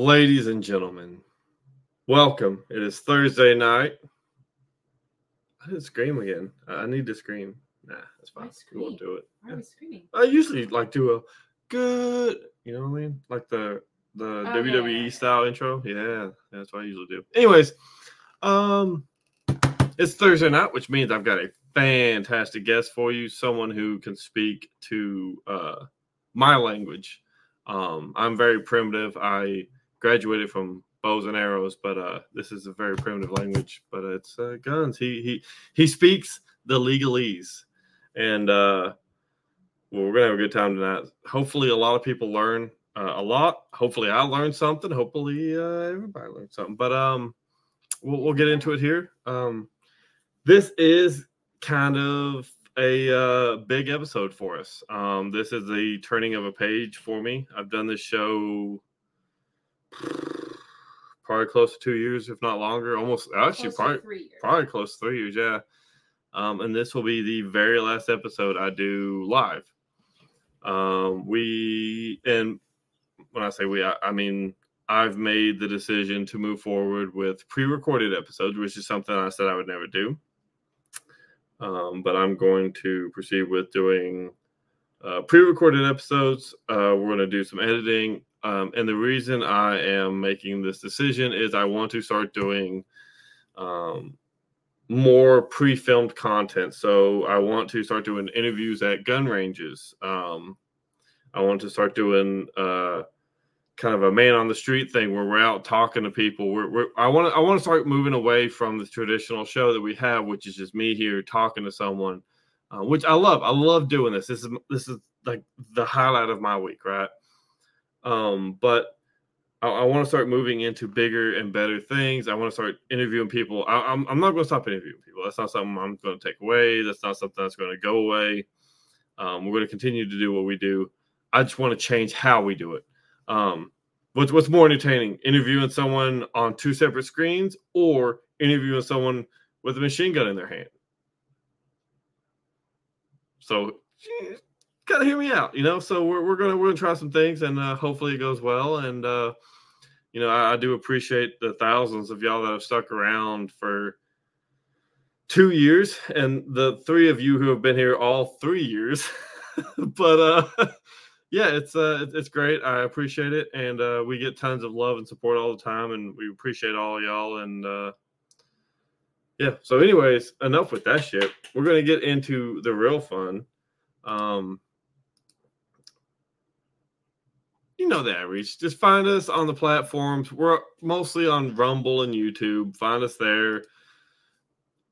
Ladies and gentlemen, welcome. It is Thursday night. I didn't scream again. I need to scream. Nah, that's fine. We won't do it. Why are we screaming? I usually like do a good, you know what I mean? Like the the Oh, WWE yeah, yeah. style intro. Yeah, that's what I usually do. Anyways, um it's Thursday night, which means I've got a fantastic guest for you, someone who can speak to uh my language. Um I'm very primitive. I graduated from bows and arrows, but uh this is a very primitive language, but it's uh, guns. He he he speaks the legalese. And uh well, we're gonna have a good time tonight. Hopefully, a lot of people learn uh, a lot. Hopefully, I learned something. Hopefully, uh, everybody learned something. But um, we'll, we'll get into it here. Um, this is kind of a uh, big episode for us. Um, this is the turning of a page for me. I've done this show probably close to two years, if not longer. Almost actually, Close probably three years. probably close to three years. Yeah. Um, and this will be the very last episode I do live. Um, we and when I say we, I, I mean I've made the decision to move forward with pre-recorded episodes, which is something I said I would never do. Um, but I'm going to proceed with doing uh, pre-recorded episodes. Uh, we're going to do some editing, um, and the reason I am making this decision is I want to start doing um, more pre-filmed content. So I want to start doing interviews at gun ranges. Um, I want to start doing uh, kind of a man on the street thing where we're out talking to people. We're, we're I want to I want to start moving away from the traditional show that we have, which is just me here talking to someone, uh, which I love. I love doing this. This is this is like the highlight of my week, right? Um, but I, I want to start moving into bigger and better things. I want to start interviewing people. I, I'm, I'm not going to stop interviewing people. That's not something I'm going to take away. That's not something that's going to go away. Um, we're going to continue to do what we do. I just want to change how we do it. Um, what's what's more entertaining, interviewing someone on two separate screens or interviewing someone with a machine gun in their hand? So, gotta hear me out, you know. So we're, we're gonna we're gonna try some things, and uh, hopefully it goes well. And uh, you know, I, I do appreciate the thousands of y'all that have stuck around for two years, and the three of you who have been here all three years. but uh, yeah, it's uh, it's great. I appreciate it, and uh, we get tons of love and support all the time, and we appreciate all y'all. And uh, yeah, so anyways, enough with that shit. We're gonna get into the real fun. Um, you know the average. Just find us on the platforms. We're mostly on Rumble and YouTube. Find us there.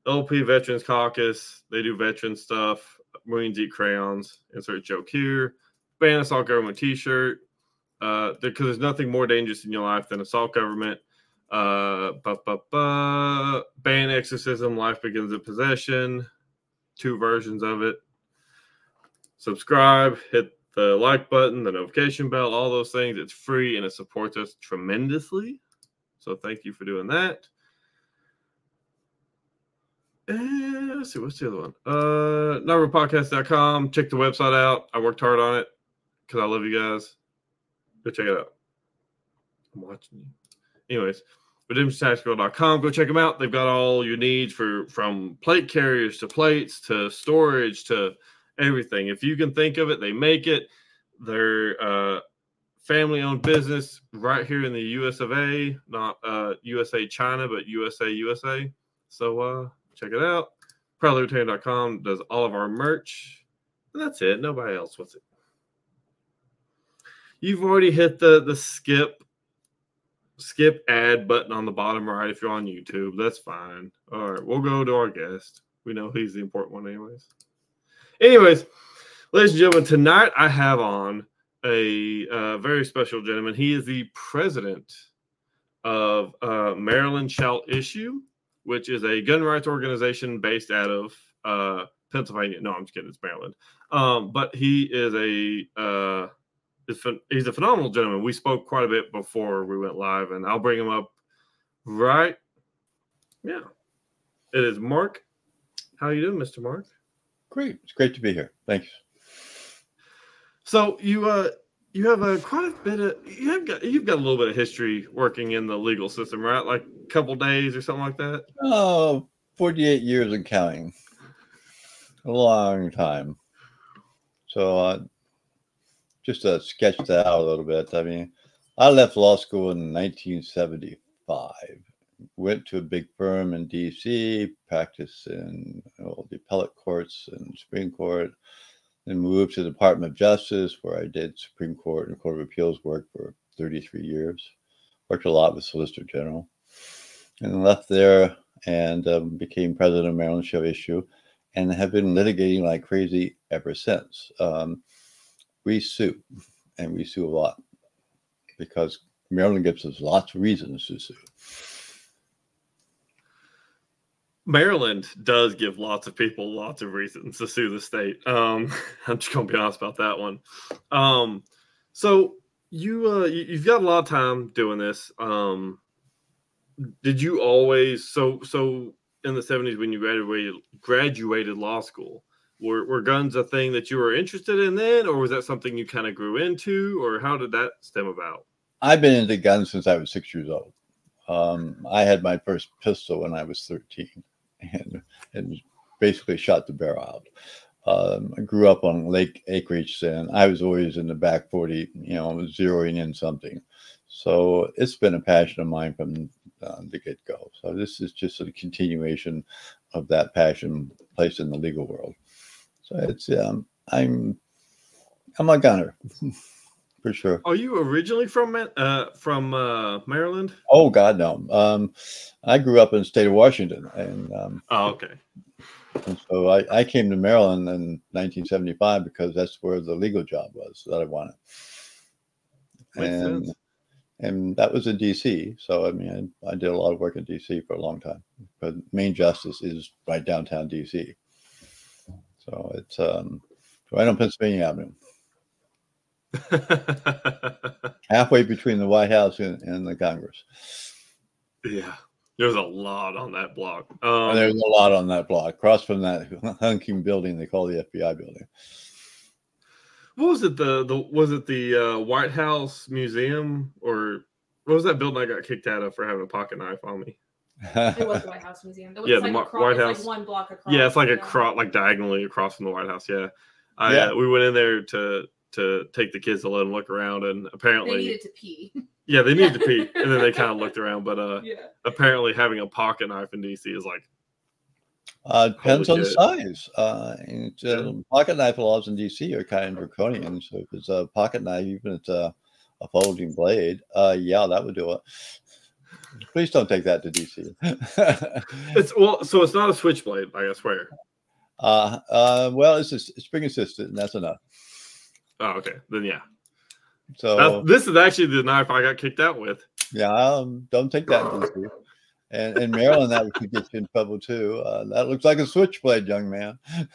LP Veterans Caucus. They do veteran stuff. Marines Eat Crayons. Insert joke here. Ban assault government T-shirt. Uh, because there's nothing more dangerous in your life than assault government. Uh, ba. ban exorcism. Life begins at possession. Two versions of it. Subscribe. Hit the like button, the notification bell, all those things. It's free and it supports us tremendously. So thank you for doing that. And let's see, what's the other one? Uh NarvaPodcast.com. Check the website out. I worked hard on it because I love you guys. Go check it out. I'm watching you. Anyways, redemptiontactical.com. Go check them out. They've got all your needs for from plate carriers to plates to storage to everything. If you can think of it, they make it. They're uh, family owned business right here in the US of A, not uh, USA China, but USA USA. So uh, check it out. ProudLibertarian.com does all of our merch. And that's it. Nobody else wants it. You've already hit the the skip skip ad button on the bottom right if you're on YouTube. That's fine. All right, we'll go to our guest. We know he's the important one, anyways. Anyways, ladies and gentlemen, tonight I have on a uh, very special gentleman. He is the president of uh, Maryland Shall Issue, which is a gun rights organization based out of uh, Pennsylvania. No, I'm just kidding. It's Maryland. Um, but he is a uh, he's a phenomenal gentleman. We spoke quite a bit before we went live, and I'll bring him up right. Yeah, it is Mark. How are you doing, Mister Mark? Great. It's great to be here. Thanks. So you uh you have a quite a bit of you have got you've got a little bit of history working in the legal system, right? Like a couple days or something like that. Oh, 48 years and counting. A long time. So uh, just to sketch that out a little bit, I mean, I left law school in 1975. Went to a big firm in D.C., practiced in well, the appellate courts and Supreme Court, then moved to the Department of Justice, where I did Supreme Court and Court of Appeals work for 33 years. Worked a lot with Solicitor General, and left there and um, became president of Maryland Shall Issue, and have been litigating like crazy ever since. Um, we sue, and we sue a lot because Maryland gives us lots of reasons to sue. Maryland does give lots of people lots of reasons to sue the state. Um, I'm just gonna be honest about that one. Um, so you uh, you, have got a lot of time doing this. Um, did you always so so in the 70s when you graduated graduated law school? Were, were guns a thing that you were interested in then, or was that something you kind of grew into, or how did that stem about? I've been into guns since I was six years old. Um, I had my first pistol when I was 13 and, and basically shot the bear out. Um, I grew up on lake acreage and I was always in the back 40, you know, zeroing in something. So it's been a passion of mine from uh, the get go. So this is just a continuation of that passion placed in the legal world. So it's, um, I'm, I'm a gunner. for sure. Are you originally from uh, from uh, Maryland? Oh God, no. Um, I grew up in the state of Washington, and um, oh, okay. And so I, I came to Maryland in 1975 because that's where the legal job was that I wanted. Makes and sense. and that was in D.C. So I mean, I, I, did a lot of work in D.C. for a long time. But Main Justice is right downtown D.C. So it's um, right on Pennsylvania Avenue. Halfway between the White House and, and, the Congress. Yeah, there's a lot on that block. Um, there's a lot on that block, across from that hunking building they call the FBI building. What was it? The the was it the uh, White House Museum or what was that building I got kicked out of for having a pocket knife on me? it was the White House Museum. yeah, like the across, White House. Like one block across. Yeah, it's like across, like diagonally across from the White House. Yeah, I yeah. Uh, we went in there to to take the kids to let them look around, and apparently they needed to pee. Yeah, they needed to pee, and then they kind of looked around. But uh, yeah. apparently having a pocket knife in DC is like uh, depends on the size. Uh, and, uh, pocket knife laws in DC are kind of draconian. So if it's a pocket knife, even if it's a, a folding blade, uh, yeah, that would do it. Please don't take that to DC. it's well, so it's not a switchblade, I swear. Uh, uh, well, it's a spring assisted, and that's enough. Oh, okay. Then yeah. So That's, this is actually the knife I got kicked out with. Yeah, um, don't take that. and in Maryland, that could get you in trouble too. Uh, that looks like a switchblade, young man.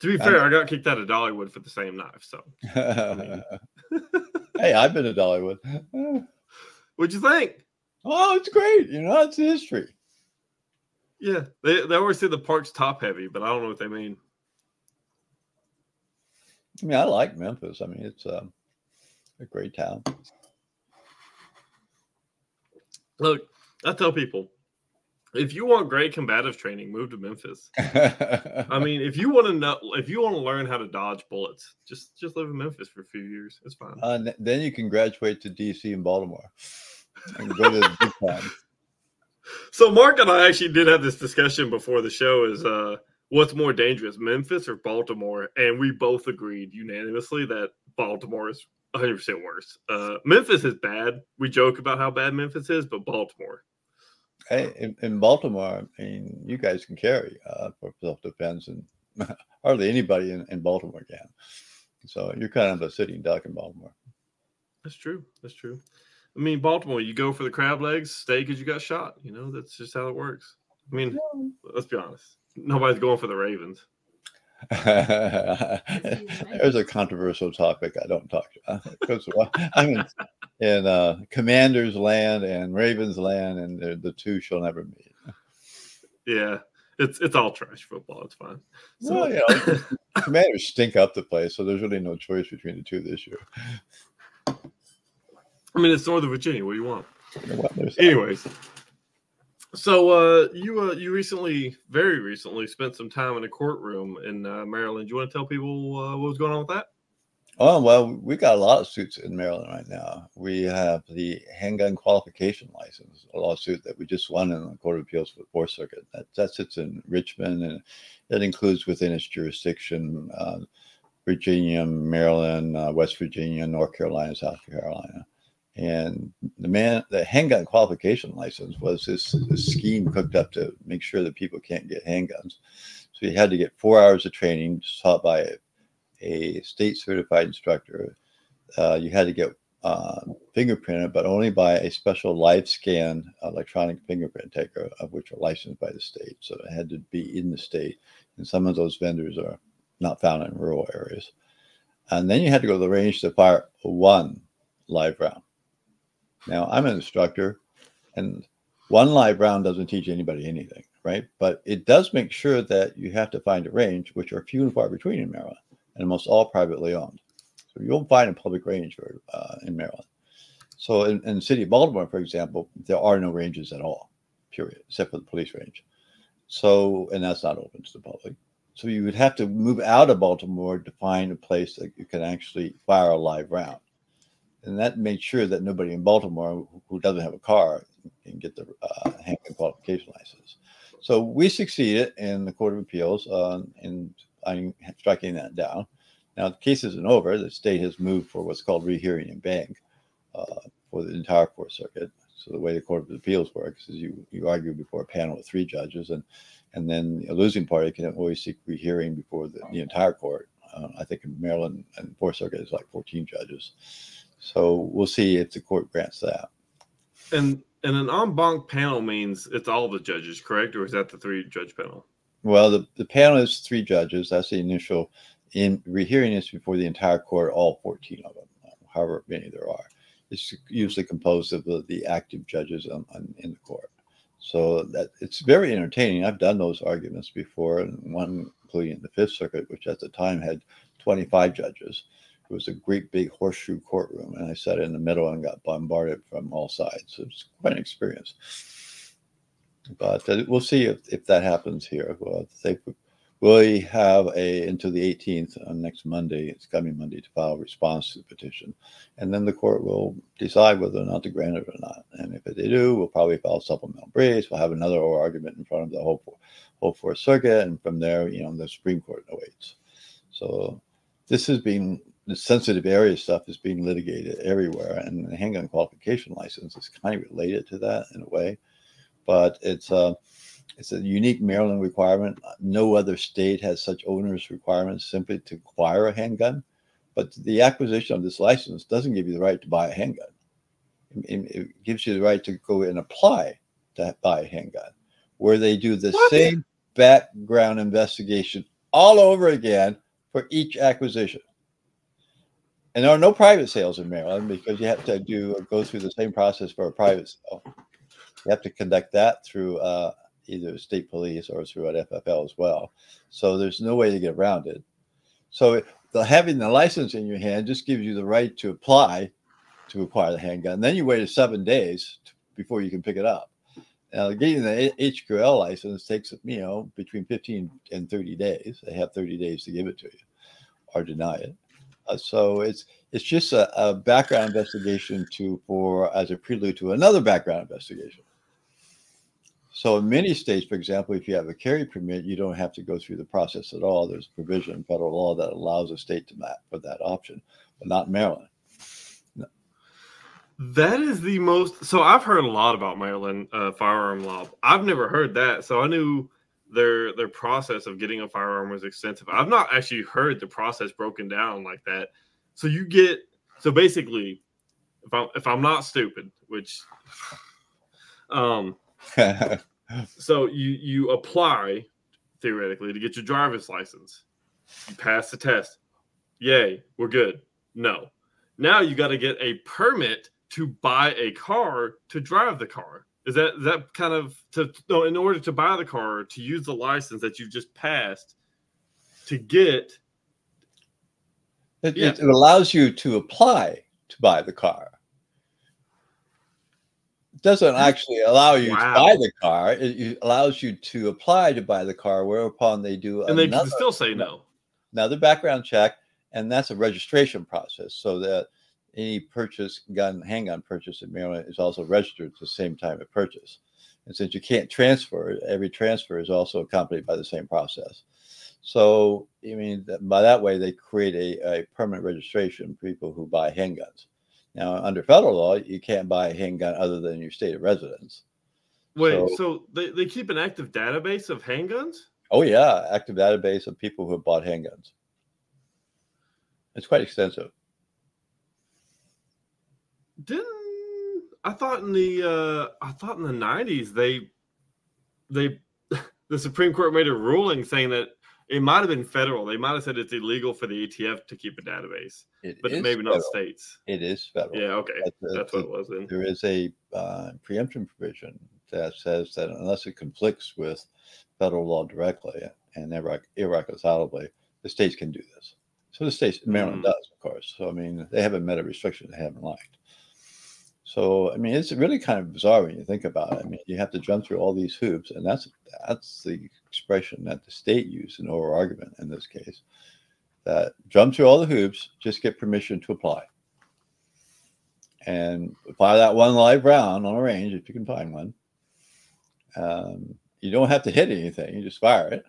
to be fair, I, I got kicked out of Dollywood for the same knife. So, hey, I've been to Dollywood. What'd you think? Oh, it's great. You know, it's history. Yeah, they, they always say the park's top heavy, but I don't know what they mean. I mean, I like Memphis. I mean, it's um, a great town. Look, I tell people if you want great combative training, move to Memphis. I mean, if you want to know, if you want to learn how to dodge bullets, just just live in Memphis for a few years. It's fine. Uh, then you can graduate to DC and Baltimore and go to the big time. So Mark and I actually did have this discussion before the show. Is uh what's more dangerous, Memphis or Baltimore? And we both agreed unanimously that Baltimore is 100% worse. Uh, Memphis is bad. We joke about how bad Memphis is, but Baltimore. Hey, in, in Baltimore, I mean, you guys can carry uh, for self defense, and hardly anybody in, in Baltimore can. So you're kind of a sitting duck in Baltimore. That's true. That's true. I mean, Baltimore, you go for the crab legs, stay because you got shot. You know, that's just how it works. I mean, let's be honest nobody's going for the Ravens. There's a controversial topic I don't talk because I'm in, in uh, Commanders land and Ravens land, and the two shall never meet. Yeah, it's it's all trash football. It's fine. So well, you know, Commanders stink up the place, so there's really no choice between the two this year. I mean, it's Northern Virginia. What do you want? Anyways, so uh, you uh, you recently, very recently, spent some time in a courtroom in uh, Maryland. Do you want to tell people uh, what was going on with that? Oh well, we got a lot of suits in Maryland right now. We have the handgun qualification license, a lawsuit that we just won in the Court of Appeals for the Fourth Circuit. That, that sits in Richmond, and that includes within its jurisdiction uh, Virginia, Maryland, uh, West Virginia, North Carolina, South Carolina. And the man, the handgun qualification license was this, this scheme cooked up to make sure that people can't get handguns. So you had to get four hours of training taught by a state certified instructor. Uh, you had to get uh, fingerprinted, but only by a special live scan electronic fingerprint taker, of which are licensed by the state. So it had to be in the state. And some of those vendors are not found in rural areas. And then you had to go to the range to fire one live round. Now, I'm an instructor, and one live round doesn't teach anybody anything, right? But it does make sure that you have to find a range, which are few and far between in Maryland and almost all privately owned. So you won't find a public range uh, in Maryland. So in, in the city of Baltimore, for example, there are no ranges at all, period, except for the police range. So, and that's not open to the public. So you would have to move out of Baltimore to find a place that you can actually fire a live round. And that made sure that nobody in Baltimore who doesn't have a car can get the uh, handgun qualification license. So we succeeded in the Court of Appeals uh, in striking that down. Now, the case isn't over. The state has moved for what's called rehearing en banc uh, for the entire Fourth Circuit. So the way the Court of Appeals works is you, you argue before a panel of three judges, and and then a losing party can always seek rehearing before the, the entire court. Uh, I think in Maryland and Fourth Circuit is like 14 judges. So we'll see if the court grants that. And and an en banc panel means it's all the judges, correct? Or is that the three judge panel? Well, the, the panel is three judges. That's the initial. In rehearing is before the entire court, all 14 of them, um, however many there are. It's usually composed of the, the active judges on, on, in the court. So that it's very entertaining. I've done those arguments before, and one including the Fifth Circuit, which at the time had 25 judges. It was a great big horseshoe courtroom, and I sat in the middle and got bombarded from all sides. It was quite an experience but uh, we'll see if, if that happens here. Well, they we have a until the 18th on next Monday. It's coming Monday to file a response to the petition, and then the court will decide whether or not to grant it or not. And if they do, we'll probably file supplemental briefs. We'll have another oral argument in front of the whole whole Fourth Circuit, and from there, you know, the Supreme Court awaits. So this has being the sensitive area stuff is being litigated everywhere, and the handgun qualification license is kind of related to that in a way but it's a uh, it's a unique Maryland requirement. No other state has such onerous requirements simply to acquire a handgun. But the acquisition of this license doesn't give you the right to buy a handgun. It, it gives you the right to go and apply to buy a handgun, where they do the what? same background investigation all over again for each acquisition. And there are no private sales in Maryland because you have to do go through the same process for a private sale. You have to conduct that through uh, either state police or through an FFL as well. So there's no way to get around it. So the, having the license in your hand just gives you the right to apply to acquire the handgun. Then you wait seven days to, before you can pick it up. Now, getting the HQL license takes, you know, between 15 and 30 days. They have 30 days to give it to you or deny it. Uh, so it's it's just a, a, background investigation to for as a prelude to another background investigation. So in many states, for example, if you have a carry permit, you don't have to go through the process at all. There's a provision in federal law that allows a state to map for that option, but not Maryland. No. That is the most. So I've heard a lot about Maryland uh, firearm law. I've never heard that. So I knew their their process of getting a firearm was extensive. I've not actually heard the process broken down like that. So you get so basically, if I'm if I'm not stupid, which um so you you apply theoretically to get your driver's license. You pass the test. Yay, we're good. No. Now you got to get a permit to buy a car to drive the car. Is that is that kind of to no in order to buy the car to use the license that you've just passed to get It, yeah. it, allows you to apply to buy the car. It doesn't mm. actually allow you wow. to buy the car. It, it, allows you to apply to buy the car, whereupon they do and another, they can still say no. Another background check, and that's a registration process, so that any purchase gun handgun purchase in Maryland is also registered at the same time of purchase. And since you can't transfer, every transfer is also accompanied by the same process. So, I mean, by that way, they create a, a permanent registration for people who buy handguns. Now, under federal law, you can't buy a handgun other than your state of residence. Wait, so, so they, they keep an active database of handguns? Oh, yeah, active database of people who have bought handguns. It's quite extensive. Didn't I thought in the uh I thought in the nineties they they the Supreme Court made a ruling saying that it might have been federal. They might have said it's illegal for the ATF to keep a database, it but maybe federal. not states. It is federal. Yeah, okay, that's, that's what it was. Then. There is a uh, preemption provision that says that unless it conflicts with federal law directly and irreconcilably, the states can do this. So the states, Maryland mm. does, of course. So I mean, they haven't met a restriction they haven't liked. So I mean, it's really kind of bizarre when you think about it. I mean, you have to jump through all these hoops, and that's that's the expression that the state used in oral argument in this case. That jump through all the hoops, just get permission to apply, and fire that one live round on a range if you can find one. Um, you don't have to hit anything; you just fire it.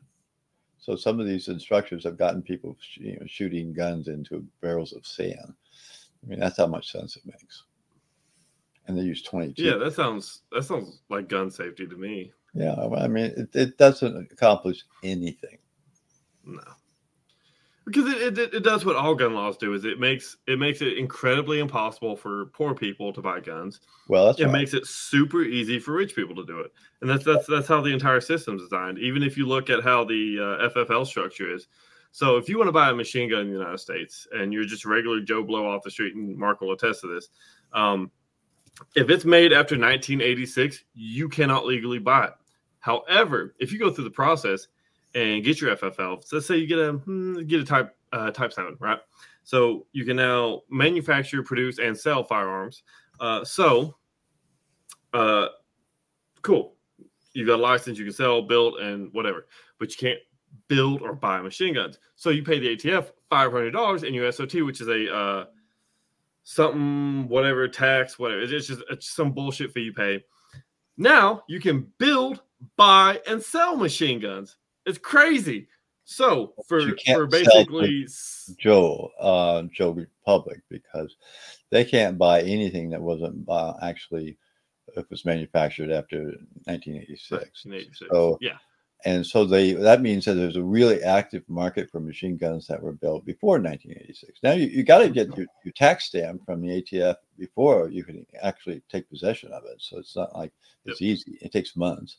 So some of these instructors have gotten people you know, shooting guns into barrels of sand. I mean, that's how much sense it makes and they use 22. Yeah, that sounds that sounds like gun safety to me. Yeah, I mean, it, it doesn't accomplish anything. No, because it, it, it does what all gun laws do is it makes it makes it incredibly impossible for poor people to buy guns. Well, it right. makes it super easy for rich people to do it, and that's that's that's how the entire system's designed. Even if you look at how the uh, FFL structure is. So if you want to buy a machine gun in the United States and you're just regular Joe Blow off the street, and Mark will attest to this, um, if it's made after 1986, you cannot legally buy it. However, if you go through the process and get your FFL, so let's say you get a hmm, get a type uh, type seven, right? So you can now manufacture, produce, and sell firearms. Uh, so, uh, cool. You got a license, you can sell, build, and whatever, but you can't build or buy machine guns. So you pay the ATF five hundred dollars in your SOT, which is a uh, something, whatever tax, whatever. It's just it's some bullshit fee you pay. Now you can build, buy, and sell machine guns. It's crazy. So for for basically Joe uh, Joe Republic because they can't buy anything that wasn't uh, actually it was manufactured after 1986. 1986. So yeah, and so they that means that there's a really active market for machine guns that were built before 1986. Now you, you got to get mm-hmm. your, your tax stamp from the ATF before you can actually take possession of it. So it's not like it's yep. easy. It takes months,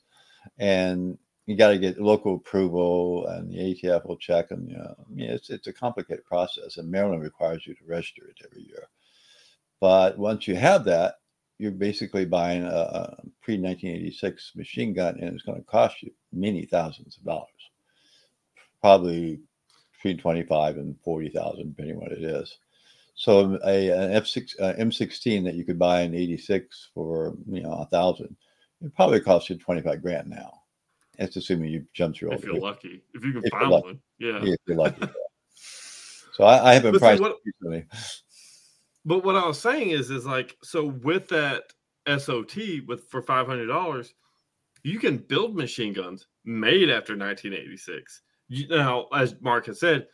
and you got to get local approval, and the ATF will check. And you know, I mean, it's it's a complicated process, and Maryland requires you to register it every year. But once you have that, you're basically buying a, a pre 1986 machine gun, and it's going to cost you many thousands of dollars, probably between 25 and 40,000, depending what it is. So a an F6 uh, M16 that you could buy in '86 for you know a thousand, it probably costs you 25 grand now. That's assuming you jump through. all. If you're lucky, if you can if find one, yeah. If you're lucky. So I, I haven't priced what, recently. But what I was saying is, is like so with that SOT with for five hundred dollars, you can build machine guns made after 1986. You, now, as Mark has said,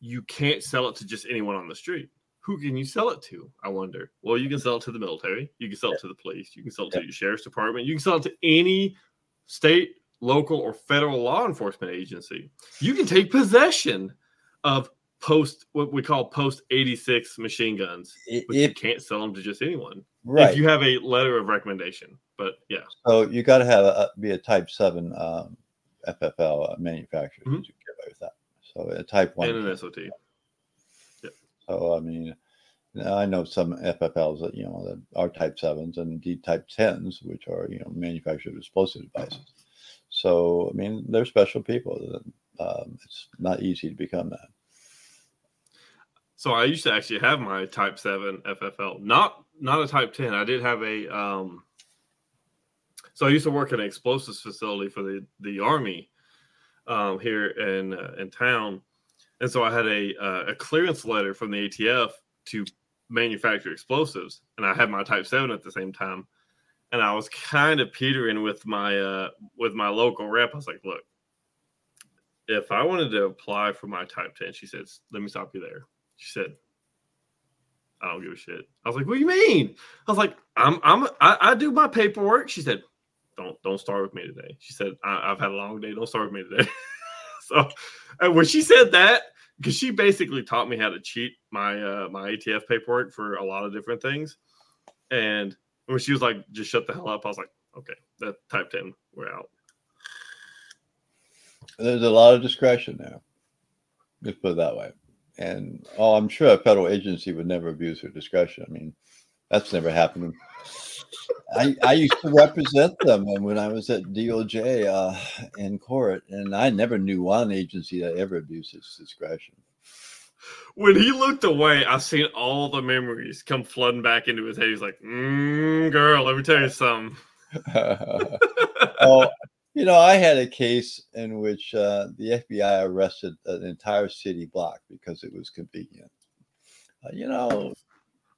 you can't sell it to just anyone on the street. Who can you sell it to? I wonder. Well, you can sell it to the military. You can sell it to the police. You can sell it to your sheriff's department. You can sell it to any state, local, or federal law enforcement agency. You can take possession of post what we call post 86 machine guns but you can't sell them to just anyone. Right. if you have a letter of recommendation but yeah. So you got to have a, be a type 7 um, ffl uh, manufacturer mm-hmm. to get away with that. So a type 1 and an sot yeah so i mean i know some ffls that you know that are type 7s and d type 10s which are you know manufactured explosive devices. So i mean they're special people um, it's not easy to become that So I used to actually have my Type Seven FFL, not not a Type Ten. I did have a. Um, so I used to work in an explosives facility for the the Army um, here in uh, in town, and so I had a uh, a clearance letter from the ATF to manufacture explosives, and I had my Type Seven at the same time, and I was kind of petering with my uh, with my local rep. I was like, "Look, if I wanted to apply for my Type Ten, she says, let me stop you there. She said, I don't give a shit. I was like, what do you mean? I was like, I'm I'm I, I do my paperwork. She said, don't don't start with me today. She said, I, have had a long day. Don't start with me today. so when she said that, because she basically taught me how to cheat my uh, my ATF paperwork for a lot of different things. And when she was like, just shut the hell up, I was like, okay, that type 10, we're out. There's a lot of discretion there. Let's put it that way. And oh, I'm sure a federal agency would never abuse their discretion. I mean, that's never happened. I, I used to represent them and when I was at DOJ uh, in court, and I never knew one agency that ever abused its discretion. When he looked away, I seen all the memories come flooding back into his head. He's like, mm, "Girl, let me tell you something." oh, you know, I had a case in which uh, the FBI arrested an entire city block because it was convenient. Uh, you know,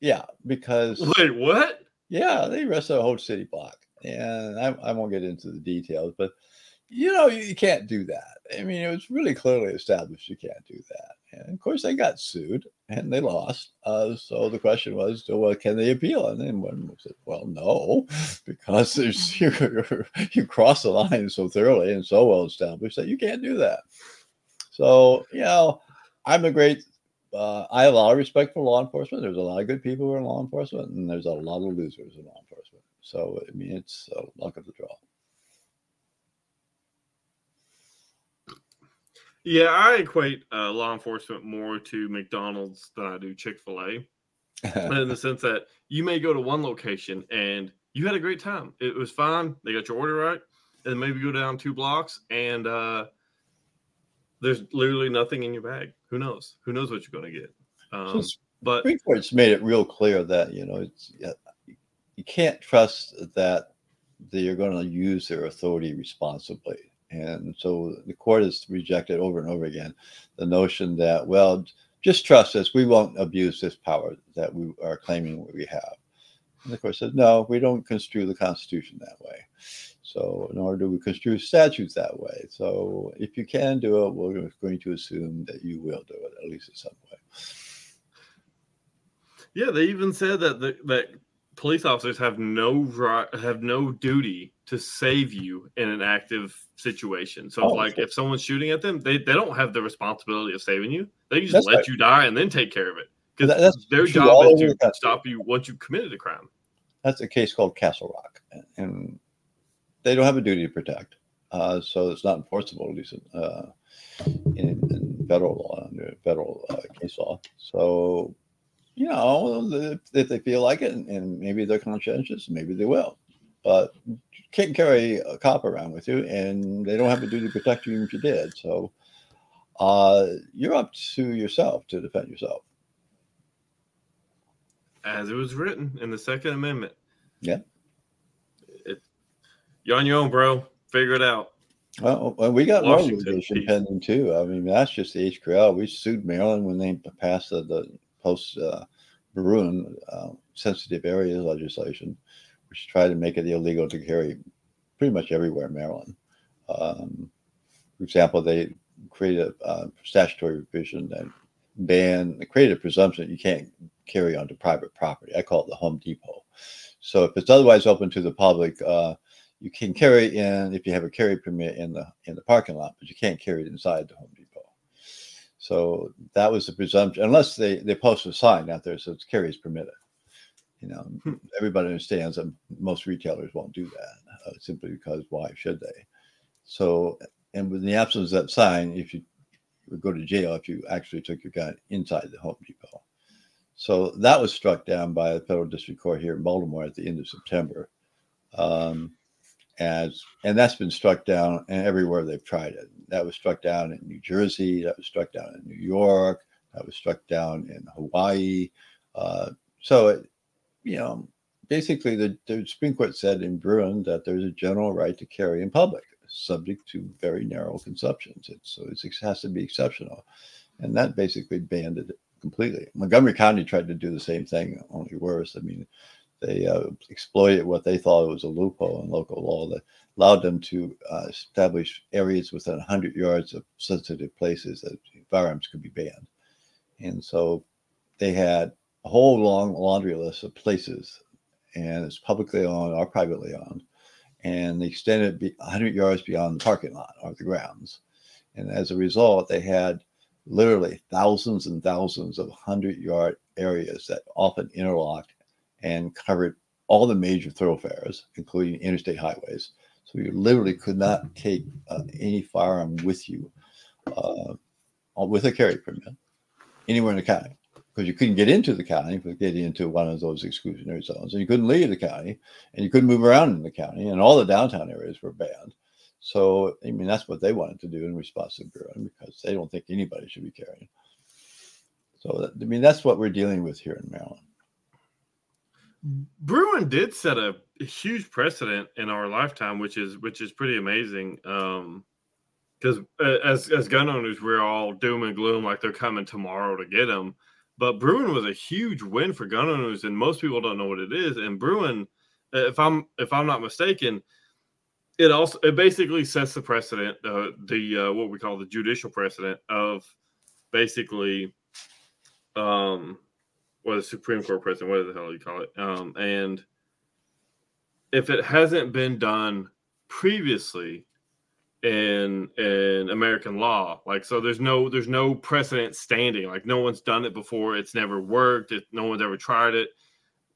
yeah, because wait, what? Yeah, they arrested a whole city block, and I, I won't get into the details, but you know, you, you, can't do that. I mean, it was really clearly established you can't do that. And of course, they got sued and they lost. Uh, so the question was, so, well, can they appeal? And then one said, well, no, because there's, you, you cross the line so thoroughly and so well established that you can't do that. So, you know, I'm a great, uh, I have a lot of respect for law enforcement. There's a lot of good people who are in law enforcement, and there's a lot of losers in law enforcement. So, I mean, it's uh, luck of the draw. Yeah, I equate uh, law enforcement more to McDonald's than I do Chick Fil A, in the sense that you may go to one location and you had a great time. It was fine. They got your order right, and maybe go down two blocks and uh, there's literally nothing in your bag. Who knows? Who knows what you're going to get? Um, so but Supreme Court's made it real clear that you know it's you can't trust that they are going to use their authority responsibly and so the court has rejected over and over again the notion that, well, just trust us. We won't abuse this power that we are claiming we have. And the court says, no, we don't construe the Constitution that way. So, nor do we construe statutes that way. So, if you can do it, we're going to assume that you will do it, at least in some way. Yeah, they even said that the, that police officers have no right, have no duty to save you in an active situation. So, oh, like if someone's shooting at them, they, they don't have the responsibility of saving you. They just let right. you die and then take care of it because that, their job is to stop you once you've committed a crime. That's a case called Castle Rock, and they don't have a duty to protect, uh, so it's not enforceable at least uh, in, in, federal law under federal uh, case law. So you know, if they feel like it and maybe they're conscientious, maybe they will. But you can't carry a cop around with you, and they don't have a duty to protect you even if you did. So uh, you're up to yourself to defend yourself. As it was written in the Second Amendment. Yeah. It, you're on your own, bro. Figure it out. Well, we got Washington, litigation pending too. I mean, that's just the HQL. We sued Maryland when they passed the, the post uh, uh, sensitive areas legislation, which tried to make it illegal to carry pretty much everywhere in Maryland. Um, for example, they created a uh, statutory provision that ban created a presumption you can't carry onto private property. I call it the Home Depot. So if it's otherwise open to the public, uh, you can carry in if you have a carry permit in the in the parking lot, but you can't carry it inside the Home Depot. So that was the presumption, unless they, they post a sign out there so it's is permitted. You know, hmm. everybody understands that most retailers won't do that uh, simply because why should they? So, and with the absence of that sign, if you would go to jail if you actually took your gun inside the Home Depot. So that was struck down by the federal district court here in Baltimore at the end of September. Um, as and that's been struck down everywhere they've tried it. That was struck down in New Jersey. That was struck down in New York. that was struck down in Hawaii. Uh, so, it, you know, basically the, the Supreme Court said in Bruen that there's a general right to carry in public, subject to very narrow conceptions. It's, so it has to be exceptional. And that basically banned it completely. Montgomery County tried to do the same thing, only worse. I mean, they uh, exploited what they thought was a loophole in local law that allowed them to uh, establish areas within 100 yards of sensitive places that firearms could be banned. And so they had a whole long laundry list of places, and it's publicly owned or privately owned. And they extended 100 yards beyond the parking lot or the grounds. And as a result, they had literally thousands and thousands of 100 yard areas that often interlocked and covered all the major thoroughfares, including interstate highways. So you literally could not take uh, any firearm with you uh, with a carry permit anywhere in the county because you couldn't get into the county for getting into one of those exclusionary zones, and you couldn't leave the county, and you couldn't move around in the county, and all the downtown areas were banned. So I mean that's what they wanted to do in response to Bruen because they don't think anybody should be carrying. So I mean that's what we're dealing with here in Maryland. Bruen did set a, huge precedent in our lifetime, which is which is pretty amazing. Um, because uh, as as gun owners, we're all doom and gloom, like they're coming tomorrow to get them. But Bruen was a huge win for gun owners, and most people don't know what it is. And Bruen, uh, if I'm if I'm not mistaken, it also it basically sets the precedent, uh, the uh, what we call the judicial precedent of basically, um, what the Supreme Court president, what the hell you call it, um, and if it hasn't been done previously in in American law, like so, there's no there's no precedent standing, like no one's done it before, it's never worked, it, no one's ever tried it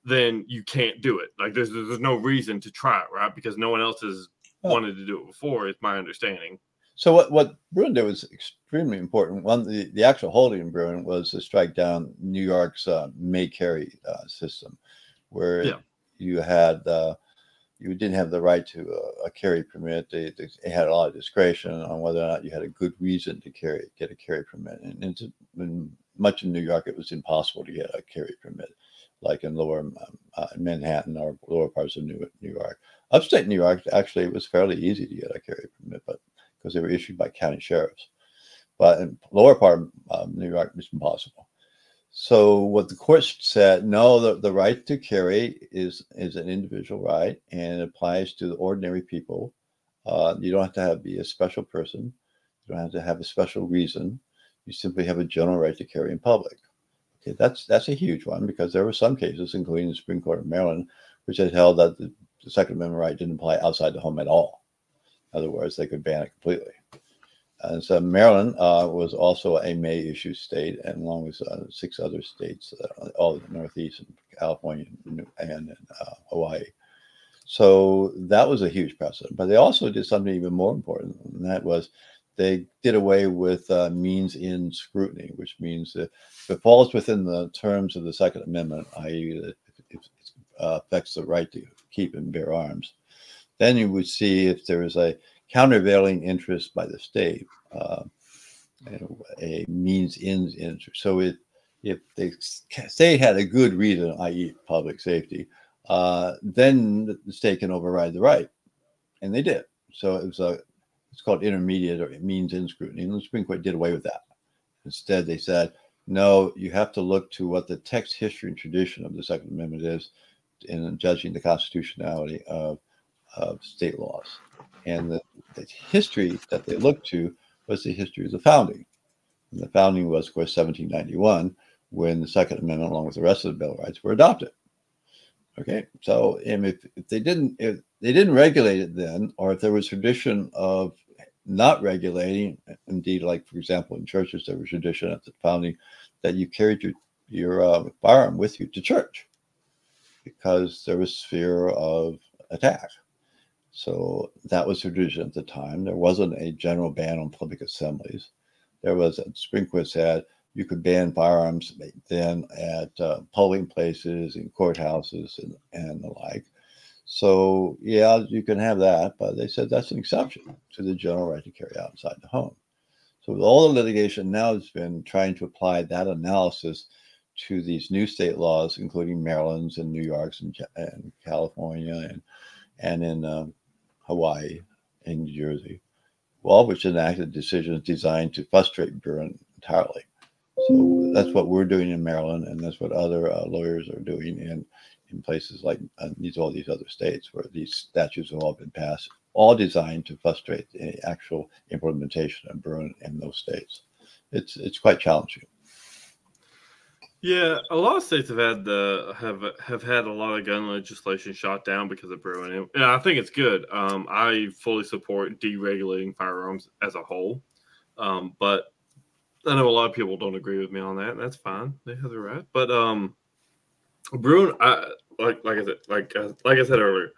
then you can't do it. Like there's there's no reason to try it, right? Because no one else has wanted to do it before. It's my understanding. So what what Bruen did was extremely important. One the, the actual holding in Bruen was to strike down New York's uh, may carry uh, system, where yeah. you had uh, you didn't have the right to a, a carry permit. They, they, had a lot of discretion on whether or not you had a good reason to carry get a carry permit. And in much in New York, it was impossible to get a carry permit, like in lower um, uh, Manhattan or lower parts of New New York. Upstate New York, actually, it was fairly easy to get a carry permit, but because they were issued by county sheriffs. But in lower part of um, New York, it's impossible. So what the court said, no, the, the right to carry is is an individual right and it applies to the ordinary people. Uh, you don't have to have be a special person. You don't have to have a special reason. You simply have a general right to carry in public. Okay, that's that's a huge one because there were some cases, including the Supreme Court of Maryland, which had held that the the Second Amendment right didn't apply outside the home at all. In other words, they could ban it completely. And so Maryland uh, was also a May issue state, and along with uh, six other states, uh, all the Northeast and California and, and uh, Hawaii. So that was a huge precedent. But they also did something even more important, and that was they did away with uh, means-end scrutiny, which means that if it falls within the terms of the Second Amendment, i.e., it, it, uh, affects the right to keep and bear arms. Then you would see if there is a countervailing interest by the state, uh, a means in interest. So it, if the state had a good reason, i.e., public safety, uh, then the state can override the right, and they did. So it was a it's called intermediate or means-end scrutiny, and the Supreme Court did away with that. Instead, they said, no, you have to look to what the text, history, and tradition of the Second Amendment is, in judging the constitutionality of, of state laws. And the, the history that they looked to was the history of the founding. And the founding was, of course, 1791, when the Second Amendment, along with the rest of the Bill of Rights, were adopted. Okay, so if, if they didn't if they didn't regulate it then, or if there was tradition of not regulating, indeed, like for example in churches, there was tradition at the founding that you carried your your uh, firearm with you to church because there was fear of attack. So that was the tradition at the time. There wasn't a general ban on public assemblies. There was a Supreme Court said you could ban firearms then at uh, polling places and courthouses and, and the like. So yeah, you can have that, but they said that's an exception to the general right to carry outside the home. So with all the litigation now has been trying to apply that analysis to these new state laws, including Maryland's and New York's and, and California and and in um, Hawaii and New Jersey, all which enacted decisions designed to frustrate Bruen entirely. So that's what we're doing in Maryland, and that's what other uh, lawyers are doing in in places like uh, these all these other states where these statutes have all been passed, all designed to frustrate the actual implementation of Bruen in those states. It's it's quite challenging. Yeah, a lot of states have had the have have had a lot of gun legislation shot down because of Bruen, and I think it's good. Um, I fully support deregulating firearms as a whole, um, but I know a lot of people don't agree with me on that, that's fine. They have the right. But um, Bruen, I, like like I said, like uh, like I said earlier,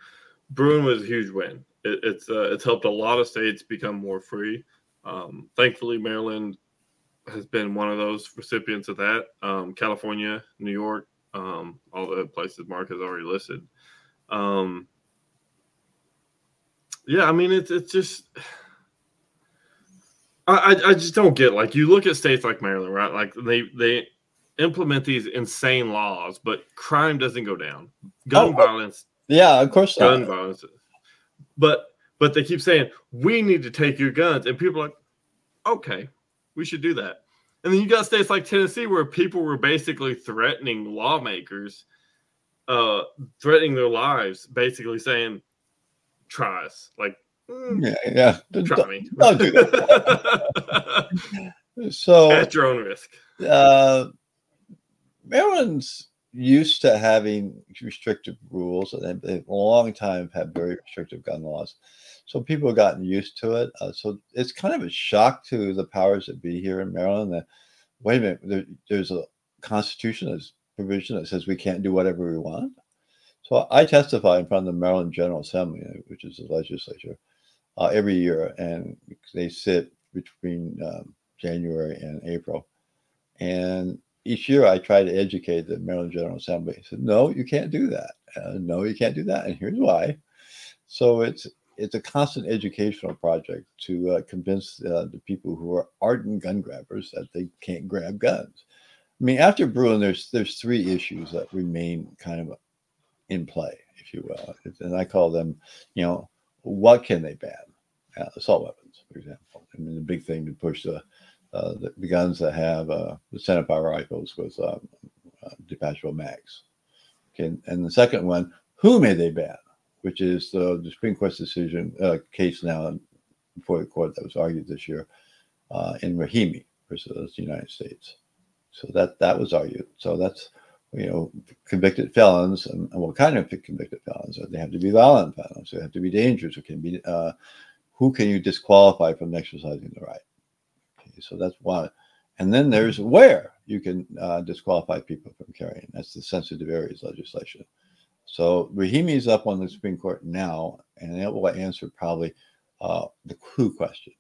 Bruen was a huge win. It, it's uh, it's helped a lot of states become more free. Um, thankfully, Maryland has been one of those recipients of that. Um, California, New York, um, all the places Mark has already listed. Um, yeah, I mean it's it's just I I just don't get like you look at states like Maryland, right? Like they they implement these insane laws, but crime doesn't go down. Gun oh, violence, yeah, of course, gun not. violence, but but they keep saying we need to take your guns, and people are like, okay, we should do that. And then you got states like Tennessee where people were basically threatening lawmakers, uh, threatening their lives, basically saying, "Try us." Like, mm, yeah, yeah, try don't, me. Don't do that. so at your own risk. Uh, Maryland's used to having restrictive rules, and they've a long time had very restrictive gun laws so people have gotten used to it. Uh, so it's kind of a shock to the powers that be here in Maryland that wait a minute, there, there's a constitution, there's provision that says we can't do whatever we want. So I testify in front of the Maryland General Assembly, uh, which is the legislature, uh, every year, and they sit between um, January and April. And each year I try to educate the Maryland General Assembly. I said, no, you can't do that. Uh, no, you can't do that. And here's why. So it's it's a constant educational project to uh, convince uh, the people who are ardent gun grabbers that they can't grab guns. I mean, after Bruen, there's there's three issues that remain kind of in play, if you will, and I call them, you know, what can they ban? Uh, assault weapons, for example. I mean, the big thing to push the uh, the, the, guns that have uh, the centerfire rifles with um, uh, detachable mags. Okay, and the second one, who may they ban? Which is the, the Supreme Court's decision uh, case now before the court that was argued this year uh, in Rahimi versus the United States. So that that was argued. So that's you know convicted felons and, and what kind of convicted felons? They have to be violent felons. They have to be dangerous. It can be uh, who can you disqualify from exercising the right? Okay, so that's one. And then there's where you can uh, disqualify people from carrying. That's the sensitive areas legislation. So Rahimi is up on the Supreme Court now, and it will answer probably uh, the who question.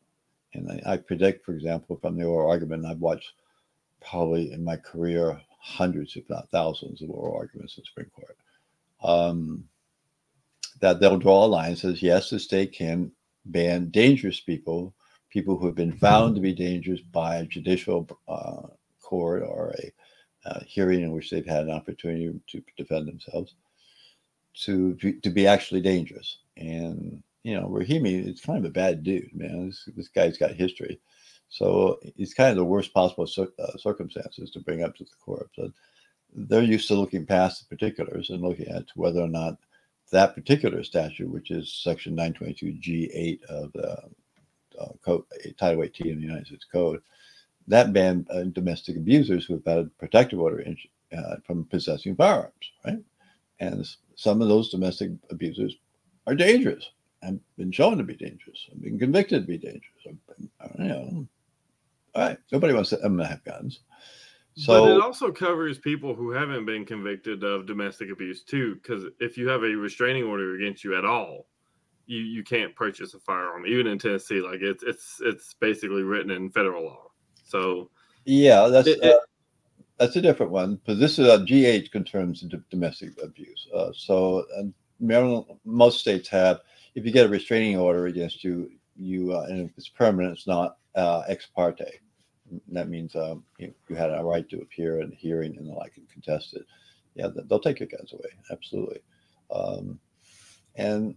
And I, I, predict, for example, from the oral argument, I've watched probably in my career hundreds, if not thousands, of oral arguments in the Supreme Court. Um, that they'll draw a line says yes, the state can ban dangerous people, people who have been found to be dangerous by a judicial uh, court or a uh, hearing in which they've had an opportunity to defend themselves to to be actually dangerous. And you know, Rahimi is kind of a bad dude, man. This, this guy's got history, so it's kind of the worst possible cir- uh, circumstances to bring up to the court. But they're used to looking past the particulars and looking at whether or not that particular statute, which is Section 922G8 of the uh, code, Title 18 of the United States Code, that banned uh, domestic abusers who have had a protective order in, uh, from possessing firearms, right? And some of those domestic abusers are dangerous and been shown to be dangerous and been convicted to be dangerous. Been, you know, all right, nobody wants to, them to have guns. So, but it also covers people who haven't been convicted of domestic abuse too, because if you have a restraining order against you at all, you you can't purchase a firearm, even in Tennessee. Like it's it's it's basically written in federal law. So yeah, that's it, uh, that's a different one because this is a G8 concerns domestic abuse. Uh, so Maryland, most states have. If you get a restraining order against you, you uh, and if it's permanent, it's not uh, ex parte. That means um, you, you, had a right to appear in a hearing and the like and contest it. Yeah, they'll take your guns away. Absolutely. Um, and,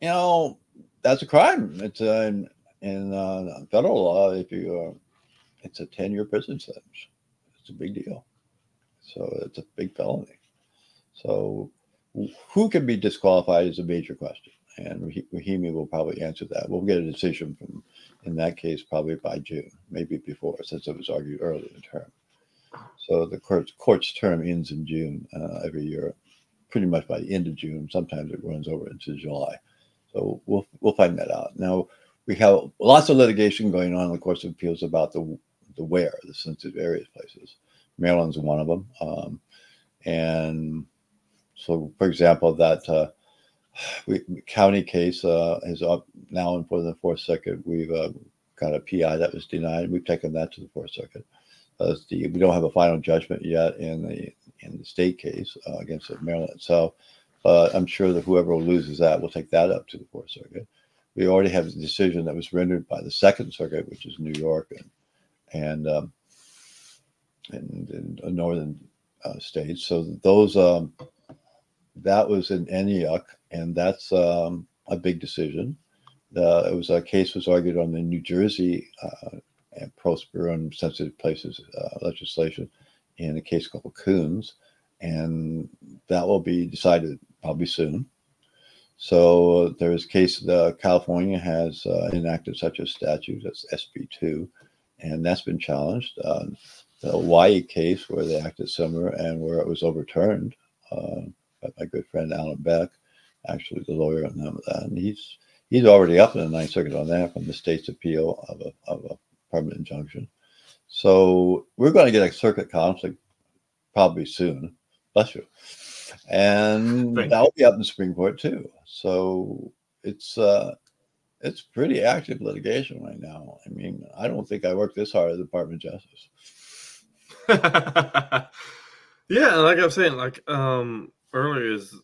you know, that's a crime. It's uh, in, in uh, federal law, if you, uh, it's a 10 year prison sentence. It's a big deal. So it's a big felony. So who can be disqualified is a major question and Rahimi will probably answer that. We'll get a decision from, in that case, probably by June, maybe before, since it was argued early in term. So the court's, court's term ends in June uh, every year, pretty much by the end of June. Sometimes it runs over into July. So we'll we'll find that out. Now we have lots of litigation going on in the courts of appeals about the the where, the sensitive areas places. Maryland's one of them, um, and so for example, that uh, we, county case uh, is up now in for the Fourth Circuit. We've uh, got a PI that was denied. We've taken that to the Fourth Circuit. The, we don't have a final judgment yet in the in the state case uh, against Maryland but I'm sure that whoever loses that will take that up to the Fourth Circuit. We already have a decision that was rendered by the Second Circuit, which is New York and and um, and, and northern uh, states. So those um, that was in Antonyuk, and that's um, a big decision. Uh, it was a case was argued on the New Jersey uh, and Prosper and sensitive places uh, legislation in a case called Koons, and that will be decided probably soon. So there is a case. Uh, California has uh, enacted such a statute as SB two, and that's been challenged. Uh, the Hawaii case where they acted similar and where it was overturned uh, by my good friend Alan Beck, actually the lawyer on that, and he's he's already up in the Ninth Circuit on that from the state's appeal of a, of a permanent injunction. So we're going to get a circuit conflict probably soon. Bless you. And that'll be up in the Supreme Court too. So it's uh, it's pretty active litigation right now. I mean, I don't think I work this hard at the Department of Justice. yeah, like I was saying, like um earlier is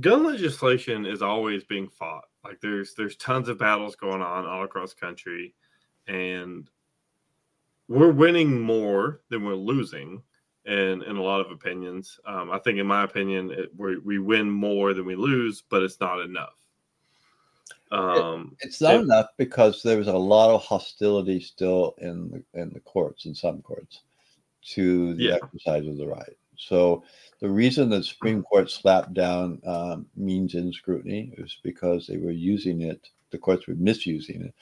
gun legislation is always being fought. Like there's there's tons of battles going on all across country, and we're winning more than we're losing. In, in a lot of opinions, um, I think, in my opinion, it, we we win more than we lose, but it's not enough. Um, it, it's not it, enough because there was a lot of hostility still in the in the courts, in some courts, to the yeah. exercise of the right. So the reason the Supreme Court slapped down um, means-end scrutiny is because they were using it. The courts were misusing it,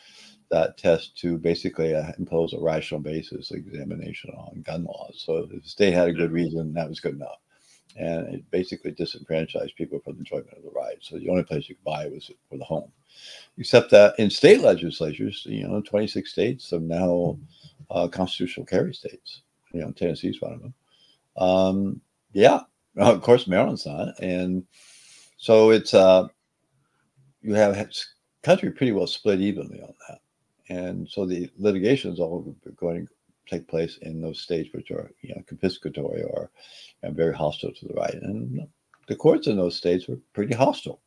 that test to basically uh, impose a rational basis examination on gun laws. So if the state had a good reason, that was good enough and it basically disenfranchised people from the enjoyment of the right. So the only place you could buy was for the home. Except that in state legislatures, you know, 26 states are now uh, constitutional carry states. You know, Tennessee's one of them. Um, yeah, of course, Maryland's not, and so it's uh, you have country pretty well split evenly on that, and so the litigation is all going take place in those states which are you know confiscatory or you know, very hostile to the right, and the courts in those states were pretty hostile.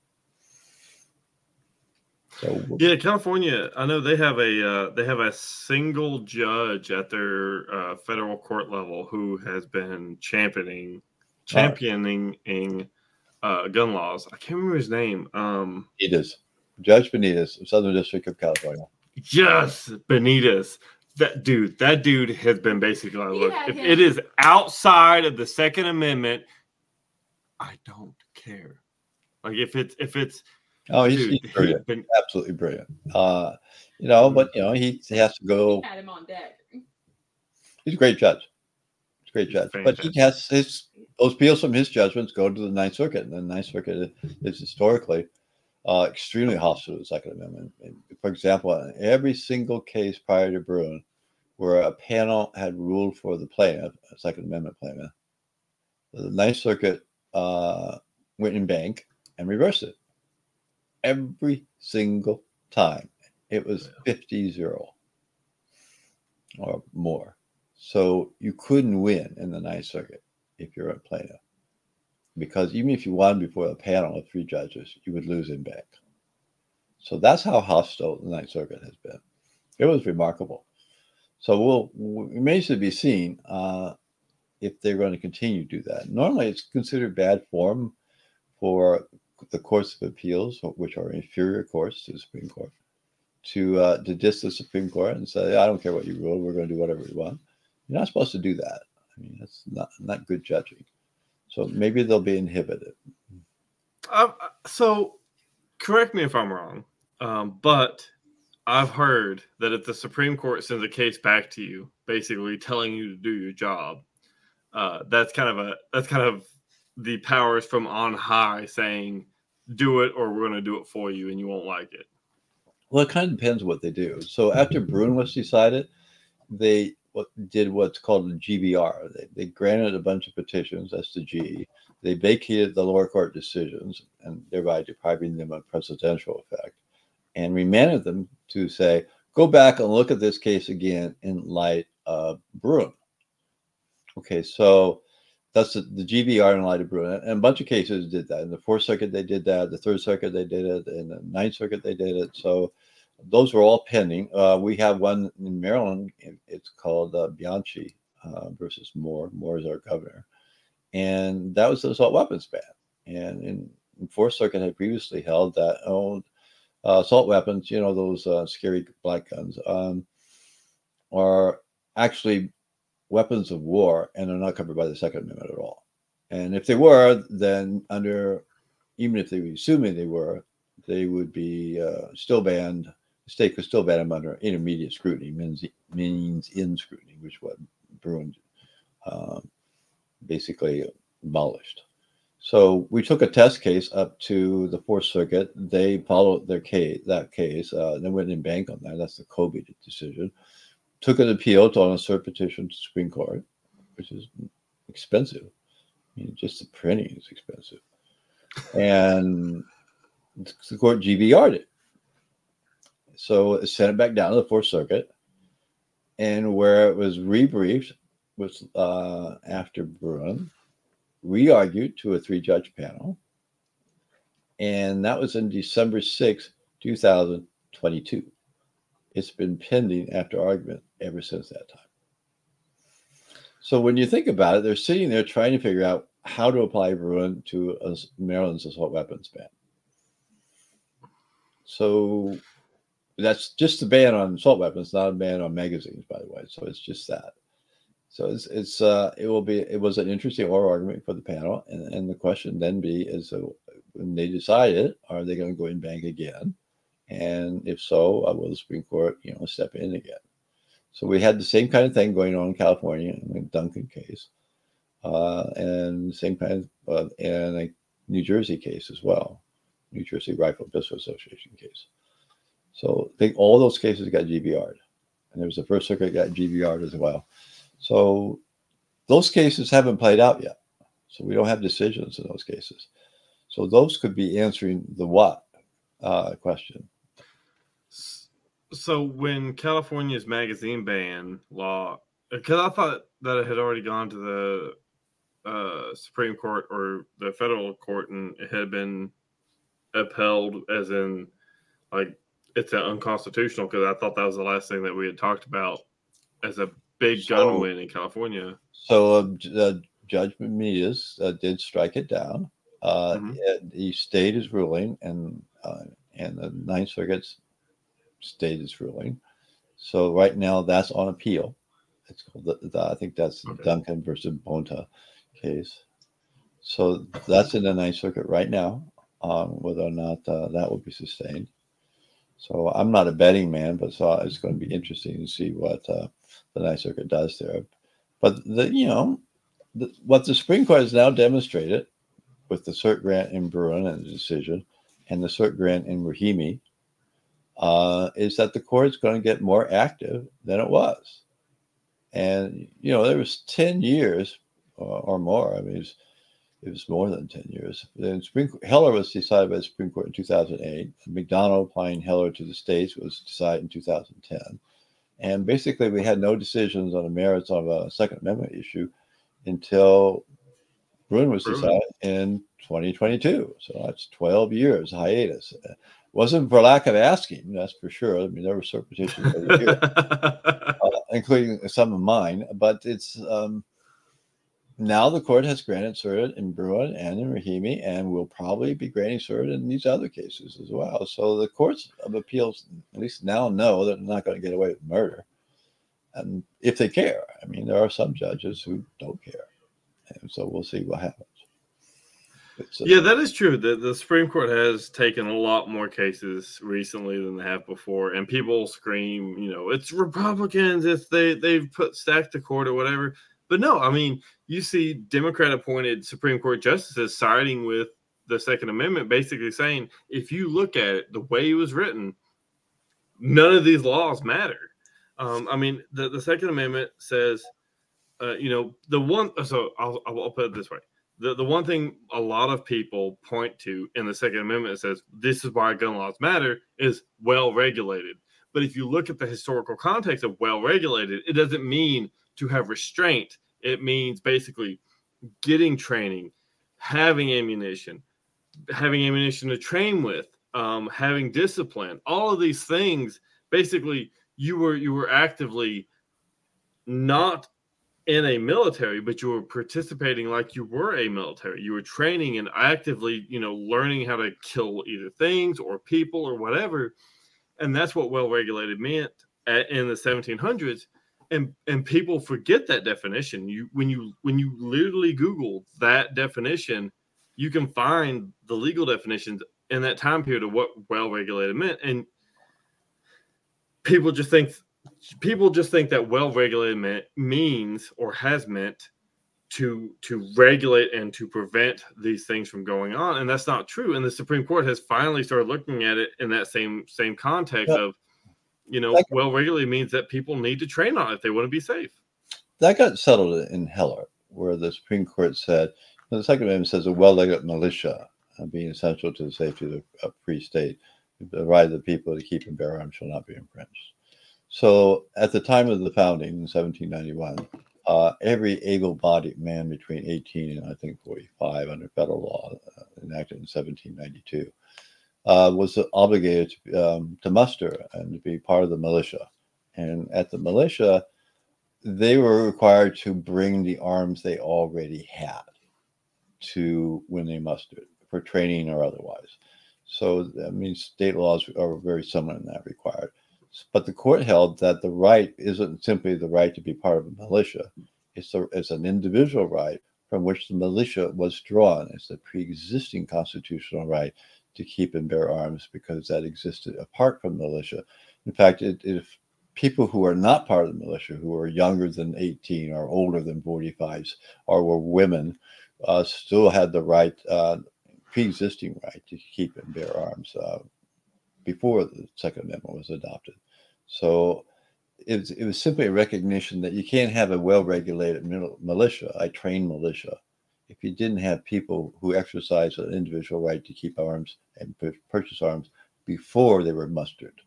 So yeah, California. I know they have a uh, they have a single judge at their uh, federal court level who has been championing championing uh, gun laws. I can't remember his name. Um, Benitez, Judge Benitez, Southern District of California. Yes, Benitez. That dude, that dude has been basically like, look, if it is outside of the Second Amendment, I don't care. Like if it's if it's Oh, he's, Dude, he's brilliant. Been, Absolutely brilliant. Uh, you know, but you know, he, he has to go. Had him on deck. He's a great judge. He's a great judge. But he has his those appeals from his judgments go to the Ninth Circuit, and the Ninth Circuit is historically uh, extremely hostile to the Second Amendment. For example, every single case prior to Bruen, where a panel had ruled for the plaintiff, a Second Amendment plaintiff, the Ninth Circuit uh, went en banc and reversed it every single time. It was 50 0 or more. So you couldn't win in the Ninth Circuit if you're a plaintiff. Because even if you won before a panel of three judges, you would lose en banc. So that's how hostile the Ninth Circuit has been. It was remarkable. So we'll it remains to be seen uh, if they're going to continue to do that. Normally, it's considered bad form for the courts of appeals, which are inferior courts to the Supreme Court, to uh, to diss the Supreme Court and say, "I don't care what you rule. We're going to do whatever we want." You're not supposed to do that. I mean, that's not not good judging. So maybe they'll be inhibited. Uh, so, correct me if I'm wrong, um, but I've heard that if the Supreme Court sends a case back to you, basically telling you to do your job, uh, that's kind of a that's kind of the powers from on high saying, "Do it, or we're going to do it for you, and you won't like it." Well, it kind of depends what they do. So after Bruen was decided, they what did what's called a GVR. They, they granted a bunch of petitions. That's the G. They vacated the lower court decisions and thereby depriving them of precedential effect, and remanded them to say, go back and look at this case again in light of Bruen. Okay, so that's the, the GVR in light of Bruen, and a bunch of cases did that. In the Fourth Circuit, they did that. The Third Circuit, they did it. In the Ninth Circuit, they did it. So those were all pending. Uh, we have one in Maryland. It's called uh, Bianchi uh, versus Moore. Moore is our governor, and that was the assault weapons ban. And in, in Fourth Circuit had previously held that oh, uh, assault weapons, you know, those uh, scary black guns, um, are actually weapons of war and are not covered by the Second Amendment at all. And if they were, then under even if they were assuming they were, they would be uh, still banned the state could still ban him under intermediate scrutiny, means, means-end scrutiny, which what Bruen um, basically abolished. So we took a test case up to the Fourth Circuit. They followed their case, that case. Uh, they went en banc on that. That's the Kolbe decision. Took an appeal to on a cert petition to Supreme Court, which is expensive. I mean, just the printing is expensive. And the court GVR'd it. So it sent it back down to the Fourth Circuit, and where it was rebriefed was uh, after Bruen, re-argued to a three-judge panel, and that was in December 6, 2022. It's been pending after argument ever since that time. So when you think about it, they're sitting there trying to figure out how to apply Bruen to Maryland's assault weapons ban. So that's just a ban on assault weapons, not a ban on magazines, by the way. So it's just that. So it's it's uh, it will be it was an interesting oral argument for the panel, and, and the question then be is uh, when they decide it, are they going to go en banc again, and if so, uh, will the Supreme Court you know step in again? So we had the same kind of thing going on in California in the Duncan case, uh, and same kind of uh, in a New Jersey case as well, New Jersey Rifle Pistol Association case. So think all those cases got GVR'd. And there was the First Circuit got GVR'd as well. So those cases haven't played out yet. So we don't have decisions in those cases. So those could be answering the what uh, question. So when California's magazine ban law, because I thought that it had already gone to the uh, Supreme Court or the federal court and it had been upheld, as in like it's unconstitutional because I thought that was the last thing that we had talked about as a big so, gun win in California. So uh, uh, Judge Benitez uh, did strike it down. Uh, mm-hmm. it, he stayed his ruling, and uh, and the Ninth Circuit stayed his ruling. So right now that's on appeal. It's called the, the I think that's okay. Duncan versus Bonta case. So that's in the Ninth Circuit right now on whether or not uh, that will be sustained. So I'm not a betting man, but so it's going to be interesting to see what uh, the Ninth Circuit does there. But the you know the, what the Supreme Court has now demonstrated with the cert grant in Bruen and the decision, and the cert grant in Rahimi, uh, is that the court is going to get more active than it was. And you know there was ten years or, or more. I mean, it was more than 10 years. Then Supreme, Heller was decided by the Supreme Court in 2008. McDonald applying Heller to the states was decided in 2010. And basically, we had no decisions on the merits of a Second Amendment issue until Bruen was decided in 2022. So that's 12 years hiatus. It Wasn't for lack of asking, that's for sure. I mean, there were certain petitions, uh, including some of mine. But it's um, now the court has granted cert in Bruen and in Rahimi, and will probably be granting cert in these other cases as well. So the courts of appeals, at least now, know that they're not going to get away with murder, and if they care. I mean, there are some judges who don't care, and so we'll see what happens. yeah, that is true. The the Supreme Court has taken a lot more cases recently than they have before, and people scream, you know, it's Republicans if they they've put stacked the court or whatever. But no, I mean, you see Democrat appointed Supreme Court justices siding with the Second Amendment, basically saying if you look at it the way it was written, none of these laws matter. Um, I mean, the, the Second Amendment says, uh, you know, the one, so I'll, I'll put it this way. The, the one thing a lot of people point to in the Second Amendment says this is why gun laws matter is well regulated. But if you look at the historical context of well regulated, it doesn't mean to have restraint, it means basically getting training, having ammunition, having ammunition to train with, um, having discipline, all of these things. Basically, you were you were actively not in a military, but you were participating like you were a military. You were training and actively, you know, learning how to kill either things or people or whatever. And that's what well regulated meant in the 1700s and and people forget that definition. You when you when you literally google that definition you can find the legal definitions in that time period of what well regulated meant. And people just think people just think that well regulated meant means or has meant to to regulate and to prevent these things from going on. And that's not true. And the supreme court has finally started looking at it in that same same context of you know, well regularly means that people need to train on it if they want to be safe. That got settled in Heller, where the Supreme Court said the Second Amendment says a well-regulated militia uh, being essential to the safety of a free state, the right of the people to keep and bear arms shall not be infringed. So, at the time of the founding in 1791, uh, every able-bodied man between 18 and I think 45 under federal law uh, enacted in 1792 uh, was obligated to, um, to muster and to be part of the militia. And at the militia, they were required to bring the arms they already had to when they mustered for training or otherwise. So that means state laws are very similar in that regard. But the court held that the right isn't simply the right to be part of a militia; it's, a, it's an individual right from which the militia was drawn. It's a pre-existing constitutional right to keep and bear arms because that existed apart from militia. In fact, it, if people who are not part of the militia, who are younger than 18 or older than 45, or were women, uh, still had the right, uh, pre-existing right to keep and bear arms uh, before the Second Amendment was adopted. So it was, it was simply a recognition that you can't have a well-regulated militia, a trained militia, if you didn't have people who exercised an individual right to keep arms and purchase arms before they were mustered.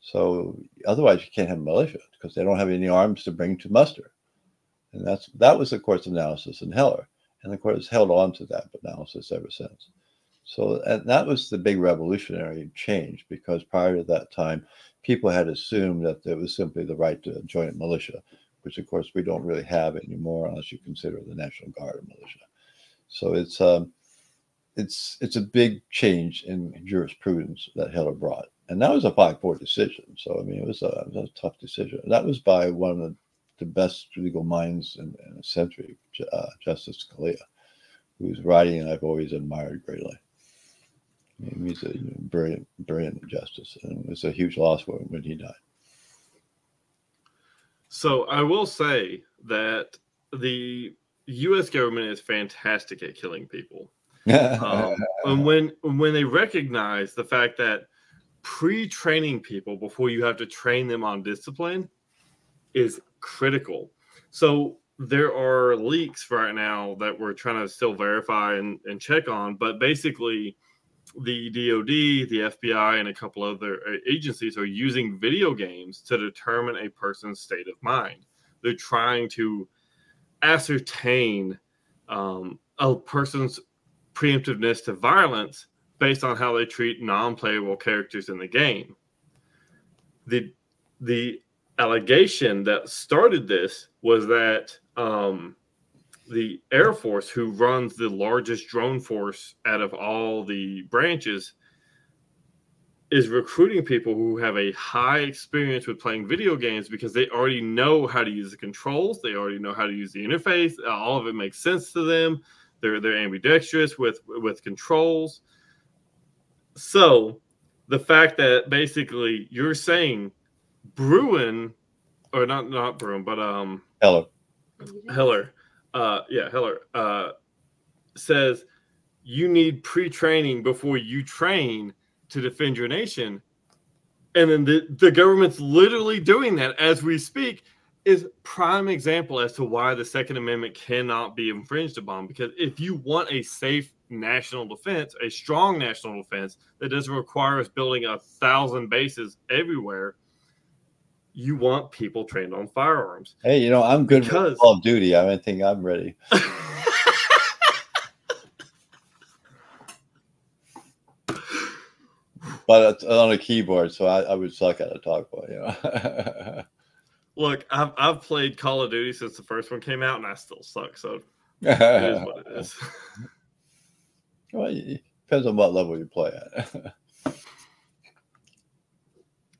So otherwise, you can't have militia because they don't have any arms to bring to muster. And that's that was the court's analysis in Heller, and the court has held on to that analysis ever since. So and that was the big revolutionary change because prior to that time, people had assumed that there was simply the right to join a militia, which of course we don't really have anymore unless you consider the National Guard a militia. So it's um, it's it's a big change in jurisprudence that Heller brought, and that was a five-four decision. So I mean, it was a, it was a tough decision. That was by one of the, the best legal minds in, in a century, uh, Justice Scalia, whose writing I've always admired greatly. I mean, he's a brilliant, brilliant justice, and it's a huge loss him when he died. So I will say that the U.S. government is fantastic at killing people. um, and when when they recognize the fact that pre-training people before you have to train them on discipline is critical. So there are leaks right now that we're trying to still verify and, and check on, but basically the DoD, the FBI, and a couple other uh, agencies are using video games to determine a person's state of mind. They're trying to ascertain um, a person's preemptiveness to violence based on how they treat non-playable characters in the game. The the allegation that started this was that um, the Air Force, who runs the largest drone force out of all the branches, is recruiting people who have a high experience with playing video games because they already know how to use the controls, they already know how to use the interface. All of it makes sense to them. They're they're ambidextrous with with controls. So the fact that basically you're saying Bruen, or not not Bruen, but um Heller. Heller, uh, yeah, Heller uh, says you need pre-training before you train to defend your nation, and then the the government's literally doing that as we speak. Is prime example as to why the Second Amendment cannot be infringed upon. Because if you want a safe national defense, a strong national defense that doesn't require us building a thousand bases everywhere, you want people trained on firearms. Hey, you know, I'm good because... Call of Duty. I think I'm ready. but it's on a keyboard, so I, I would suck at a talk boy, you know. Look, I've I've played Call of Duty since the first one came out, and I still suck. So it is what it is. Well, it depends on what level you play at.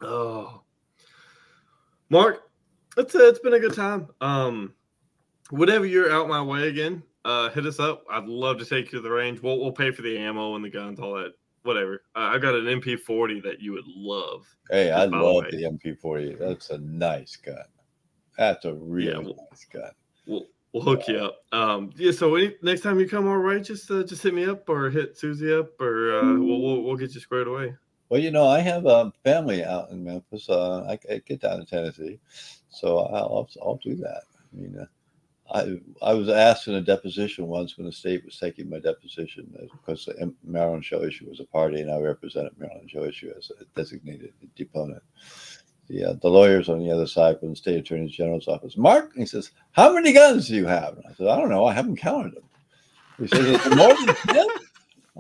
oh, Mark, it's uh, it's been a good time. Um, whenever you're out my way again, uh, hit us up. I'd love to take you to the range. We'll we'll pay for the ammo and the guns, all that. Whatever. Uh, I got an MP40 that you would love. Hey, I love the, the, MP40. That's a nice gun. That's a really yeah, we'll, nice gun. We'll we'll hook you up. Um, yeah. So any, next time you come all right, just uh, just hit me up or hit Susie up, or uh, we'll, we'll we'll get you squared away. Well, you know, I have a family out in Memphis. Uh, I, I get down to Tennessee, so I'll, I'll do that. I mean, uh, I I was asked in a deposition once when the state was taking my deposition because the Maryland Shall Issue was a party, and I represented Maryland Shall Issue as a designated deponent. The, uh, the lawyers on the other side from the state attorney general's office. Mark, he says, "How many guns do you have?" And I said, "I don't know. I haven't counted them." He says, "More than 10?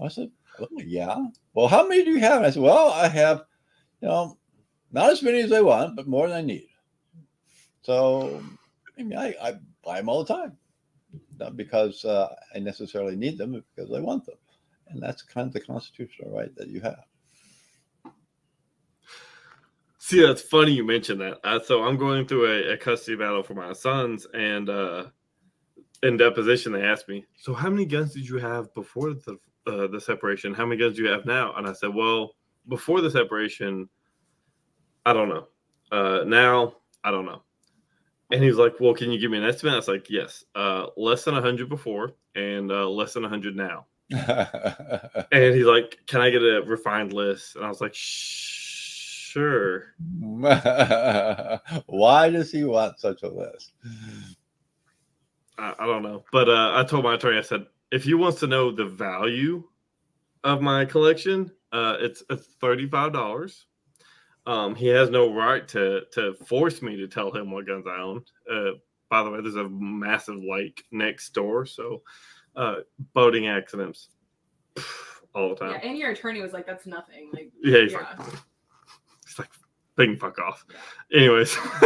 I said, oh, "Yeah." Well, how many do you have? And I said, Well, I have, you know, not as many as I want, but more than I need. So, I mean, I, I buy them all the time, not because uh, I necessarily need them, but because I want them. And that's kind of the constitutional right that you have. See, that's funny you mentioned that. Uh, so I'm going through a, a, custody battle for my sons, and uh, in deposition, they asked me, "So how many guns did you have before the uh, the separation, how many guns do you have now? And I said, well, before the separation, I don't know. Uh, now, I don't know. And he's like, well, can you give me an estimate? I was like, yes, uh, less than 100 before and uh, less than 100 now. and he's like, can I get a refined list? And I was like, sure. Why does he want such a list? I, I don't know. But uh, I told my attorney, I said, if he wants to know the value of my collection, uh, it's it's thirty five dollars. Um, he has no right to to force me to tell him what guns I own. Uh, by the way, there's a massive lake next door, so uh, boating accidents all the time. Yeah, and your attorney was like, "That's nothing." Like, yeah, he's yeah. like, he's like, "Thing fuck off." Yeah. Anyways,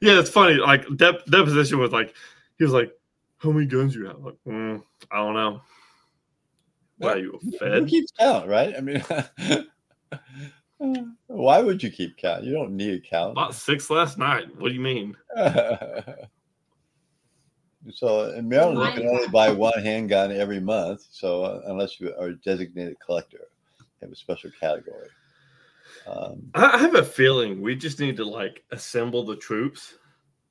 yeah, it's funny. Like dep- deposition was like, he was like, how many guns you have? Like, mm, I don't know. Why you a fed? Who keeps count, right? I mean, why would you keep count? You don't need a count. Bought six last night. What do you mean? so in Maryland, you can only buy one handgun every month. So uh, unless you are a designated collector, you have a special category. Um, I have a feeling we just need to like assemble the troops,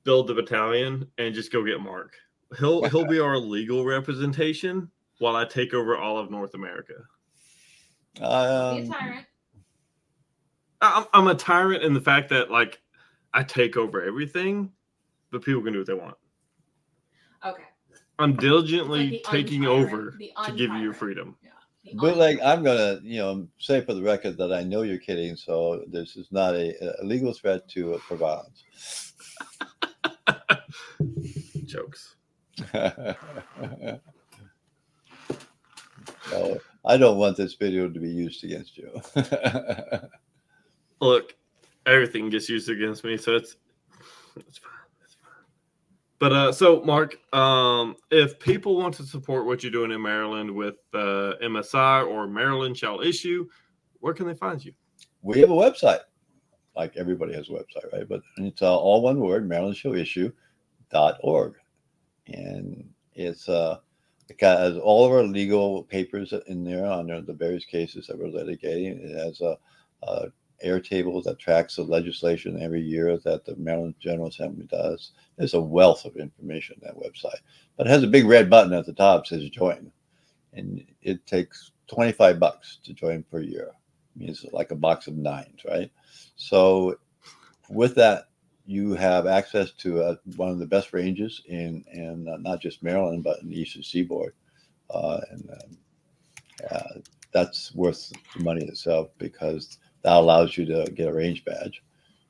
build the battalion, and just go get Mark. He'll he'll be our legal representation while I take over all of North America. Um, be a tyrant. I'm, I'm a tyrant in the fact that like I take over everything, but people can do what they want. Okay. I'm diligently like taking over to give you your freedom. Yeah. But like I'm gonna, you know, say for the record that I know you're kidding, so this is not a, a legal threat to for violence. Jokes. Uh, I don't want this video to be used against you. Look, everything gets used against me, so it's it's fine. It's fine. But uh, so Mark, um, if people want to support what you're doing in Maryland with uh, MSI or Maryland Shall Issue, where can they find you? We have a website, like everybody has a website, right? But it's uh, all one word, Maryland Shall Issue.org. And it's uh, it has all of our legal papers in there under the various cases that we're litigating. It has a, a Airtable that tracks the legislation every year that the Maryland General Assembly does. There's a wealth of information on that website, but it has a big red button at the top says join, and it takes 25 bucks to join per year. I mean, it's like a box of nines, right? So with that, you have access to uh, one of the best ranges in, in uh, not just Maryland, but in the Eastern Seaboard. Uh, and um, uh, that's worth the money itself because that allows you to get a range badge.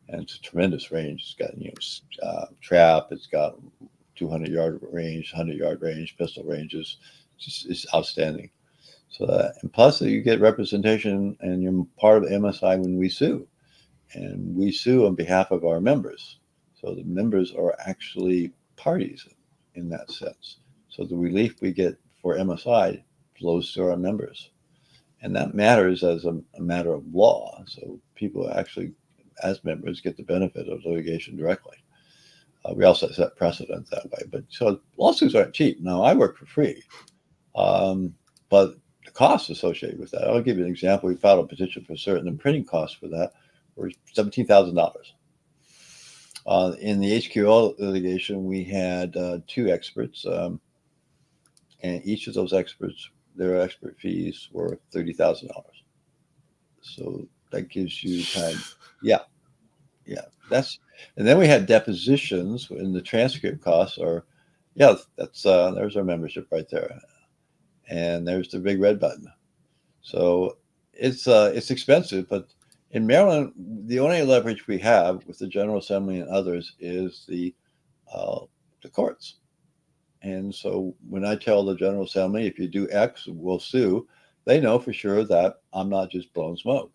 And it's a tremendous range. It's got, you know, uh, trap, it's got 200 yard range, 100 yard range, pistol ranges. It's, just, it's outstanding. So, that, and plus, you get representation and you're part of MSI when we sue and we sue on behalf of our members. So the members are actually parties in that sense. So the relief we get for MSI flows to our members. And that matters as a, a matter of law. So people actually, as members, get the benefit of litigation directly. Uh, we also set precedent that way. But so lawsuits aren't cheap. Now, I work for free, um, but the costs associated with that. I'll give you an example. We filed a petition for certain the printing costs for that were $17,000. Uh, in the HQL litigation, we had uh, two experts, um, and each of those experts, their expert fees were $30,000. So that gives you time. Yeah. Yeah. That's, and then we had depositions, and the transcript costs are, yeah, that's, uh, there's our membership right there. And there's the big red button. So it's, uh, it's expensive, but in Maryland, the only leverage we have with the General Assembly and others is the uh, the courts. And so when I tell the General Assembly, if you do X, we'll sue, they know for sure that I'm not just blowing smoke.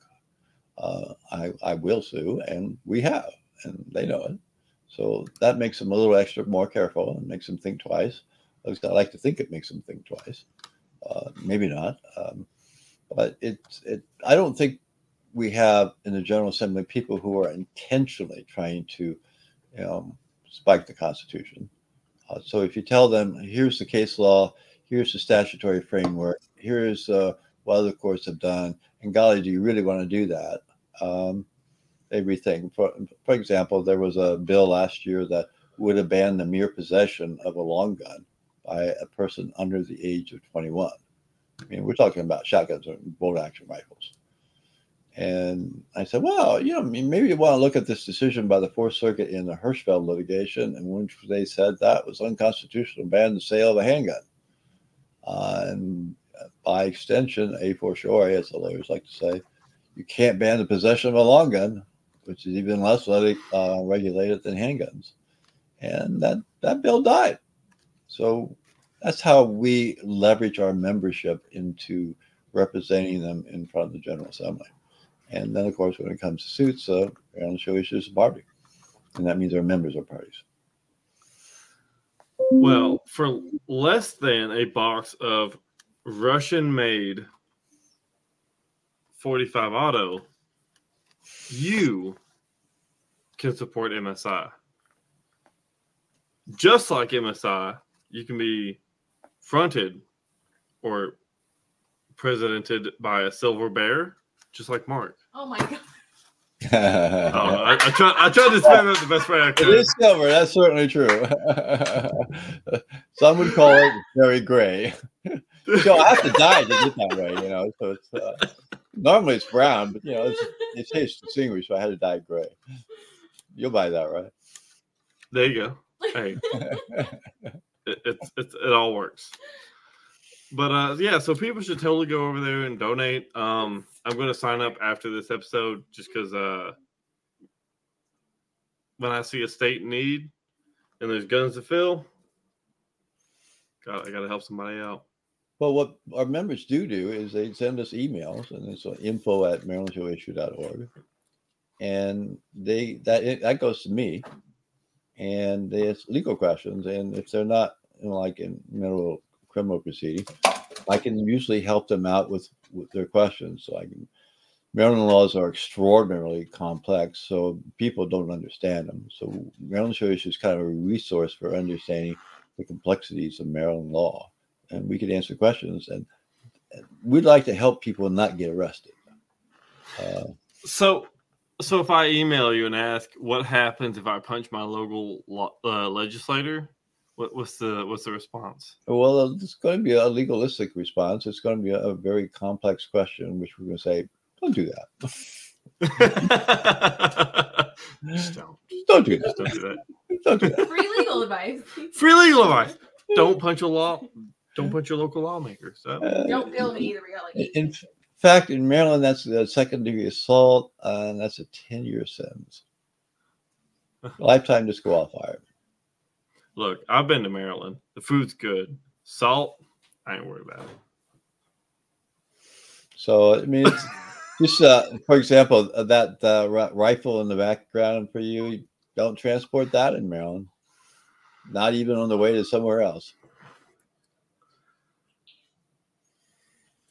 Uh, I, I will sue, and we have, and they know it. So that makes them a little extra more careful and makes them think twice. At least I like to think it makes them think twice. Uh, maybe not. Um, but it, it, I don't think we have in the General Assembly people who are intentionally trying to you know, spike the Constitution. Uh, so if you tell them, here's the case law, here's the statutory framework, here's uh, what other courts have done, and golly, do you really want to do that? Um. For, for example, there was a bill last year that would have banned the mere possession of a long gun by a person under the age of 21. I mean, we're talking about shotguns and bolt action rifles. And I said, well, you know, maybe you want to look at this decision by the Fourth Circuit in the Hirschfeld litigation, in which they said that was unconstitutional, ban the sale of a handgun. Uh, and by extension, a fortiori, as the lawyers like to say, you can't ban the possession of a long gun, which is even less uh, regulated than handguns. And that, that bill died. So that's how we leverage our membership into representing them in front of the General Assembly. And then, of course, when it comes to suits, uh, Maryland Shall Issue a party. And that means our members are parties. Well, for less than a box of Russian made 45 auto, you can support MSI. Just like MSI, you can be fronted or presidented by a silver bear just like Mark. Oh my god. oh, I, I, try, I tried to spend it the best way I could. It is silver. That's certainly true. Some would call it very gray. so I have to dye to get that way, you know. So it's uh, normally it's brown, but you know it's it tastes distinguished. So I had to dye it gray. You'll buy that, right? There you go. Hey, it, it's, it's it all works. But uh, yeah, so people should totally go over there and donate. Um, I'm going to sign up after this episode just because uh, when I see a state need and there's guns to fill, God, I got to help somebody out. Well, what our members do do is they send us emails, and it's info at marylandshallissue.org, and they that that goes to me, and they ask legal questions, and if they're not you know, like in middle criminal proceeding, I can usually help them out with, with their questions. So I can. Maryland laws are extraordinarily complex, so people don't understand them. So Maryland Issue is kind of a resource for understanding the complexities of Maryland law and we could answer questions. And, we'd like to help people not get arrested. Uh, so, so if I email you and ask what happens if I punch my local uh, legislator, what, what's the what's the response? Well, it's going to be a legalistic response. It's going to be a, a very complex question, which we're going to say, don't do that. Just don't. don't do that. Just don't do that. Don't do that. Free legal advice. Free legal advice. Don't punch a law. Don't put your local lawmakers. So. Uh, Don't bill me either. We in fact, in Maryland, that's a second degree assault, uh, and that's a 10 year sentence. Lifetime disqualified. Look, I've been to Maryland. The food's good. Salt, I ain't worried about it. So, I mean, it's just uh, for example, uh, that uh, rifle in the background for you, don't transport that in Maryland. Not even on the way to somewhere else.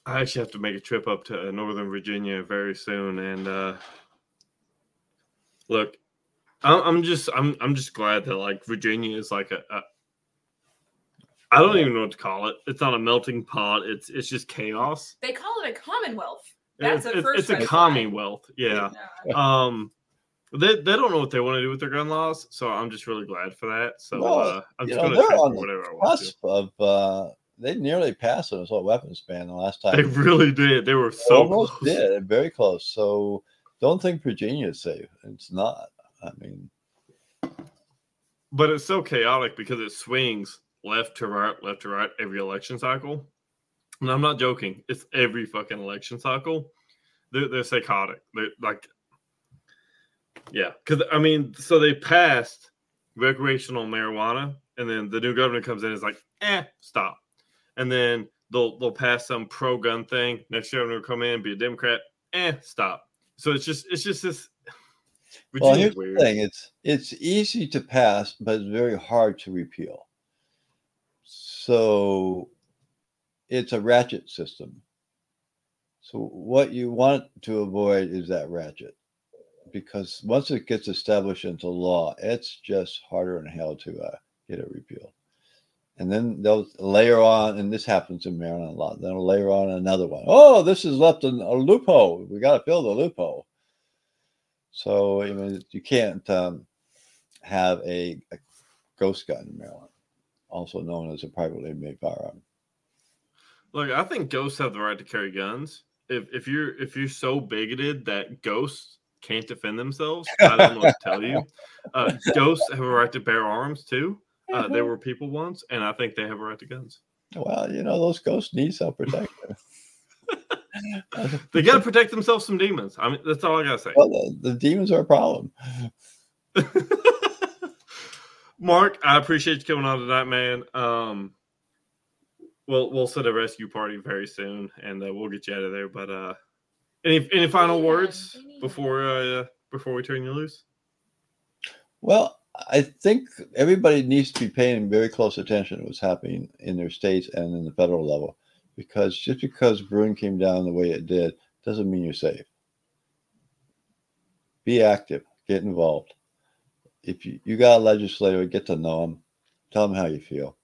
I actually have to make a trip up to uh, Northern Virginia very soon, and uh, look, I'm just I'm I'm just glad that like Virginia is like a, a I don't even know what to call it. It's not a melting pot. It's it's just chaos. They call it a commonwealth. That's it's, a first. It's a commonwealth. Yeah. yeah. Um. They, they don't know what they want to do with their gun laws, so I'm just really glad for that. So well, uh, I'm just going to whatever I want to. Of uh, they nearly passed an assault weapons ban the last time. They really did. They were so almost close. did, very close. So don't think Virginia is safe. It's not. I mean, but it's so chaotic because it swings left to right, left to right every election cycle. And I'm not joking. It's every fucking election cycle. They're, they're psychotic. They're like, yeah. Because I mean, so they passed recreational marijuana, and then the new governor comes in and is like, eh, stop and then they'll they'll pass some pro gun thing. Next year, will come in, be a Democrat. Eh, stop. So it's just it's just this. Well, here's weird. the thing: it's it's easy to pass, but it's very hard to repeal. So it's a ratchet system. So what you want to avoid is that ratchet, because once it gets established into law, it's just harder than hell to uh, get it repealed and then they'll layer on, and this happens in Maryland a lot. They'll layer on another one. Oh, this has left a, a loophole. We got to fill the loophole. So I mean, you can't um, have a, a, ghost gun in Maryland, also known as a privately made firearm. Look, I think ghosts have the right to carry guns. If if you're if you're so bigoted that ghosts can't defend themselves, I don't know what to tell you. Uh, ghosts have a right to bear arms too. Uh, they were people once, and I think they have a right to guns. Well, you know, those ghosts need self protection. they got to protect themselves from demons. I mean, that's all I got to say. Well, the, the demons are a problem. Mark, I appreciate you coming on tonight, man. Um, we'll we'll set a rescue party very soon, and uh, we'll get you out of there. But uh, any any final words before uh, before we turn you loose? Well, I think everybody needs to be paying very close attention to what's happening in their states and in the federal level, because just because Bruen came down the way it did doesn't mean you're safe. Be active, get involved. If you, you got a legislator, get to know them, tell them how you feel.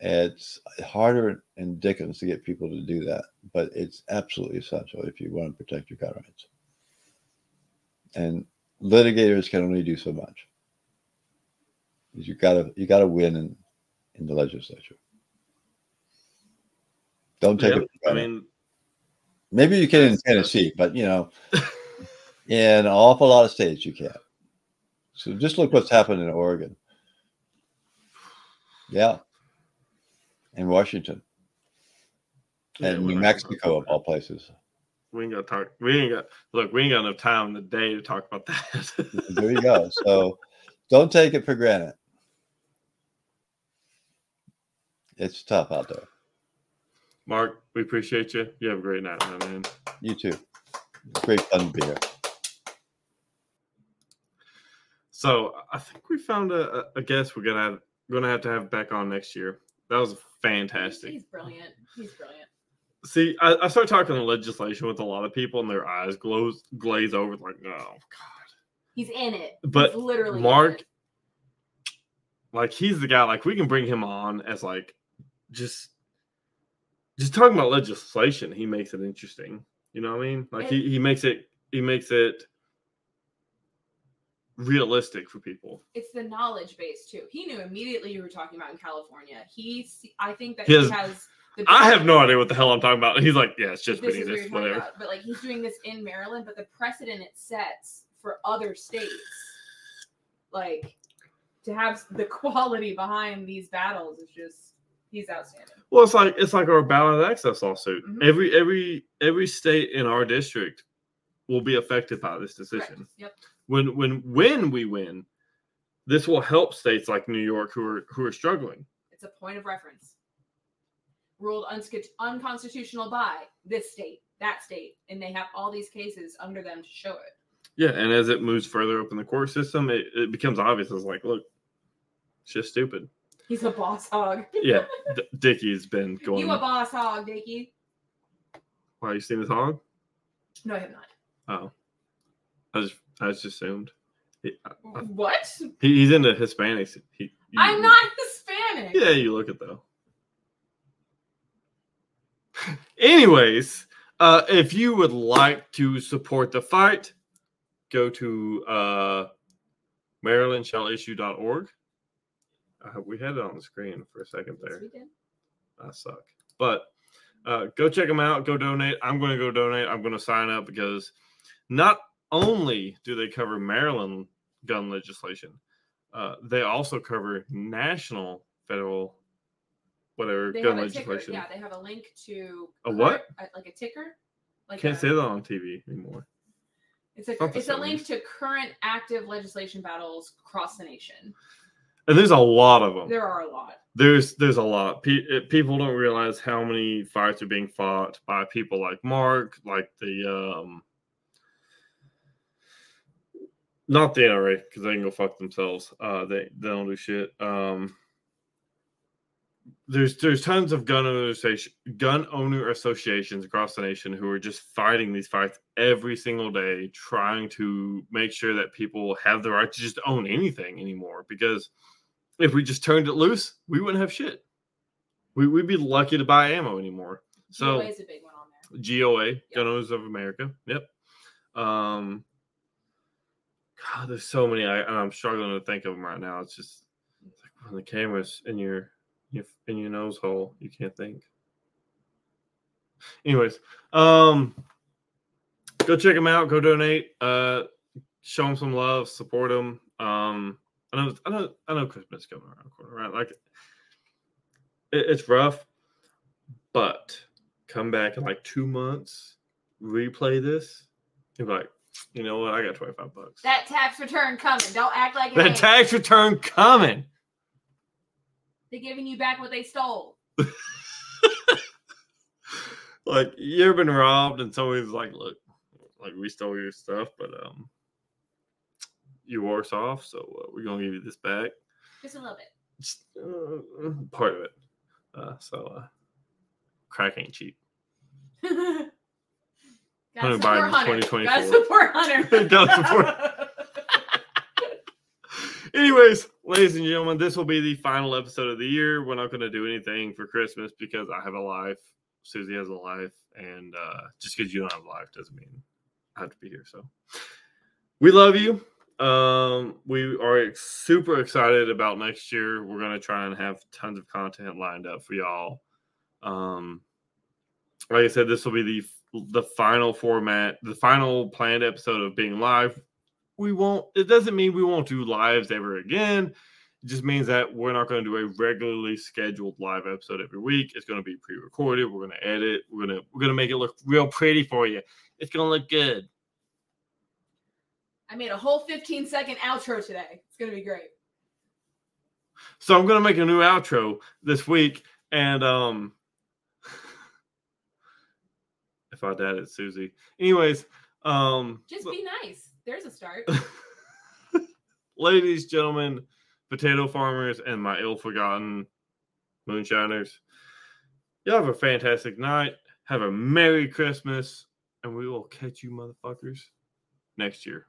It's harder in Dickens to get people to do that, but it's absolutely essential if you want to protect your gun rights. And litigators can only do so much you gotta you gotta win in in the legislature. Don't take it. I mean, maybe you can in Tennessee, but you know, in an awful lot of states you can't. So just look what's happened in Oregon. Yeah. In Washington. Yeah, and New Mexico of all places. We ain't got talk. We ain't got look. We ain't got enough time in the day to talk about that. there you go. So, don't take it for granted. it's tough out there. Mark, we appreciate you. You have a great night, my man. You too. Great fun to be here. So I think we found a, a guest we're gonna have gonna have to have back on next year. That was fantastic. He's brilliant. He's brilliant. See, I, I started talking legislation with a lot of people, and their eyes glows glaze over, like, oh god. He's in it. But he's literally Mark, like, he's the guy. Like, we can bring him on as like just just talking about legislation. He makes it interesting. You know what I mean? Like, he he makes it he makes it realistic for people. It's the knowledge base too. He knew immediately you were talking about in California. He, I think that he has. He has I have no idea what the hell I'm talking about. And he's like, yeah, it's just this Benitez, whatever. About. But like, he's doing this in Maryland, but the precedent it sets for other states, like to have the quality behind these battles is just he's outstanding. Well, it's like it's like our ballot access lawsuit. Mm-hmm. Every every every state in our district will be affected by this decision. Yep when when when we win, this will help states like New York who are who are struggling. It's a point of reference. Ruled unconstitutional by this state, that state, and they have all these cases under them to show it. Yeah, and as it moves further up in the court system, it, it becomes obvious. It's like, look, it's just stupid. He's a boss hog. yeah, D- Dickie's been going. You a boss hog, Dickie? Why you seen his hog? No, I have not. Oh, I just I just assumed. He, I, what? He, he's into Hispanics. He, you, I'm not Hispanic. Yeah, you look it though. Anyways, uh, if you would like to support the fight, go to uh, marylandshallissue.org. Uh, we had it on the screen for a second there. Yes, I suck. But uh, go check them out. Go donate. I'm going to go donate. I'm going to sign up because not only do they cover Maryland gun legislation, uh, they also cover national, federal, whatever they gun legislation. Yeah, they have a link to a what? like a ticker. Like Can't a, say that on TV anymore. It's a it's a link to current active legislation battles across the nation. And there's a lot of them. There are a lot. There's there's a lot. people don't realize how many fights are being fought by people like Mark, like the um, not the NRA because they can go fuck themselves. Uh, they they don't do shit. Um, there's there's tons of gun owner gun owner associations across the nation who are just fighting these fights every single day, trying to make sure that people have the right to just own anything anymore. Because if we just turned it loose, we wouldn't have shit. We, we'd be lucky to buy ammo anymore. So GOA is a big one on there. GOA, yep. Gun Owners of America. Yep. Um, God, there's so many. I, I'm struggling to think of them right now. It's just it's like when the camera's in your, in your nose hole, you can't think. Anyways, um, go check them out. Go donate. Uh, show them some love. Support them. Um, I know, I know, I know. Christmas coming around the corner, right? Like, it, it's rough, but come back in like two months, replay this, and be like, you know what? I got 25 bucks. That tax return coming. Don't act like it That ain't. tax return coming. They're giving you back what they stole. like you've been robbed and somebody's like, look, like we stole your stuff, but um you worse off, so uh, we're gonna give you this back. Just a little bit. Just, uh, part of it. Uh, so uh, crack ain't cheap. Hunter Biden 2024. Gotta support Hunter. Gotta support. Anyways, ladies and gentlemen, this will be the final episode of the year. We're not going to do anything for Christmas because I have a life. Susie has a life. And uh, just because you don't have a life doesn't mean I have to be here. So we love you. Um, we are super excited about next year. We're going to try and have tons of content lined up for y'all. Um, like I said, this will be the the final format, the final planned episode of being live. We won't, it doesn't mean we won't do lives ever again. It just means that we're not going to do a regularly scheduled live episode every week. It's going to be pre-recorded. We're going to edit. We're going to we're going to make it look real pretty for you. It's going to look good. I made a whole 15 second outro today. It's going to be great. So I'm going to make a new outro this week and um if I dad at Susie. Anyways, um, Just be nice. There's a start. ladies, gentlemen, potato farmers, and my ill-forgotten moonshiners. Y'all have a fantastic night. Have a Merry Christmas, and we will catch you motherfuckers next year.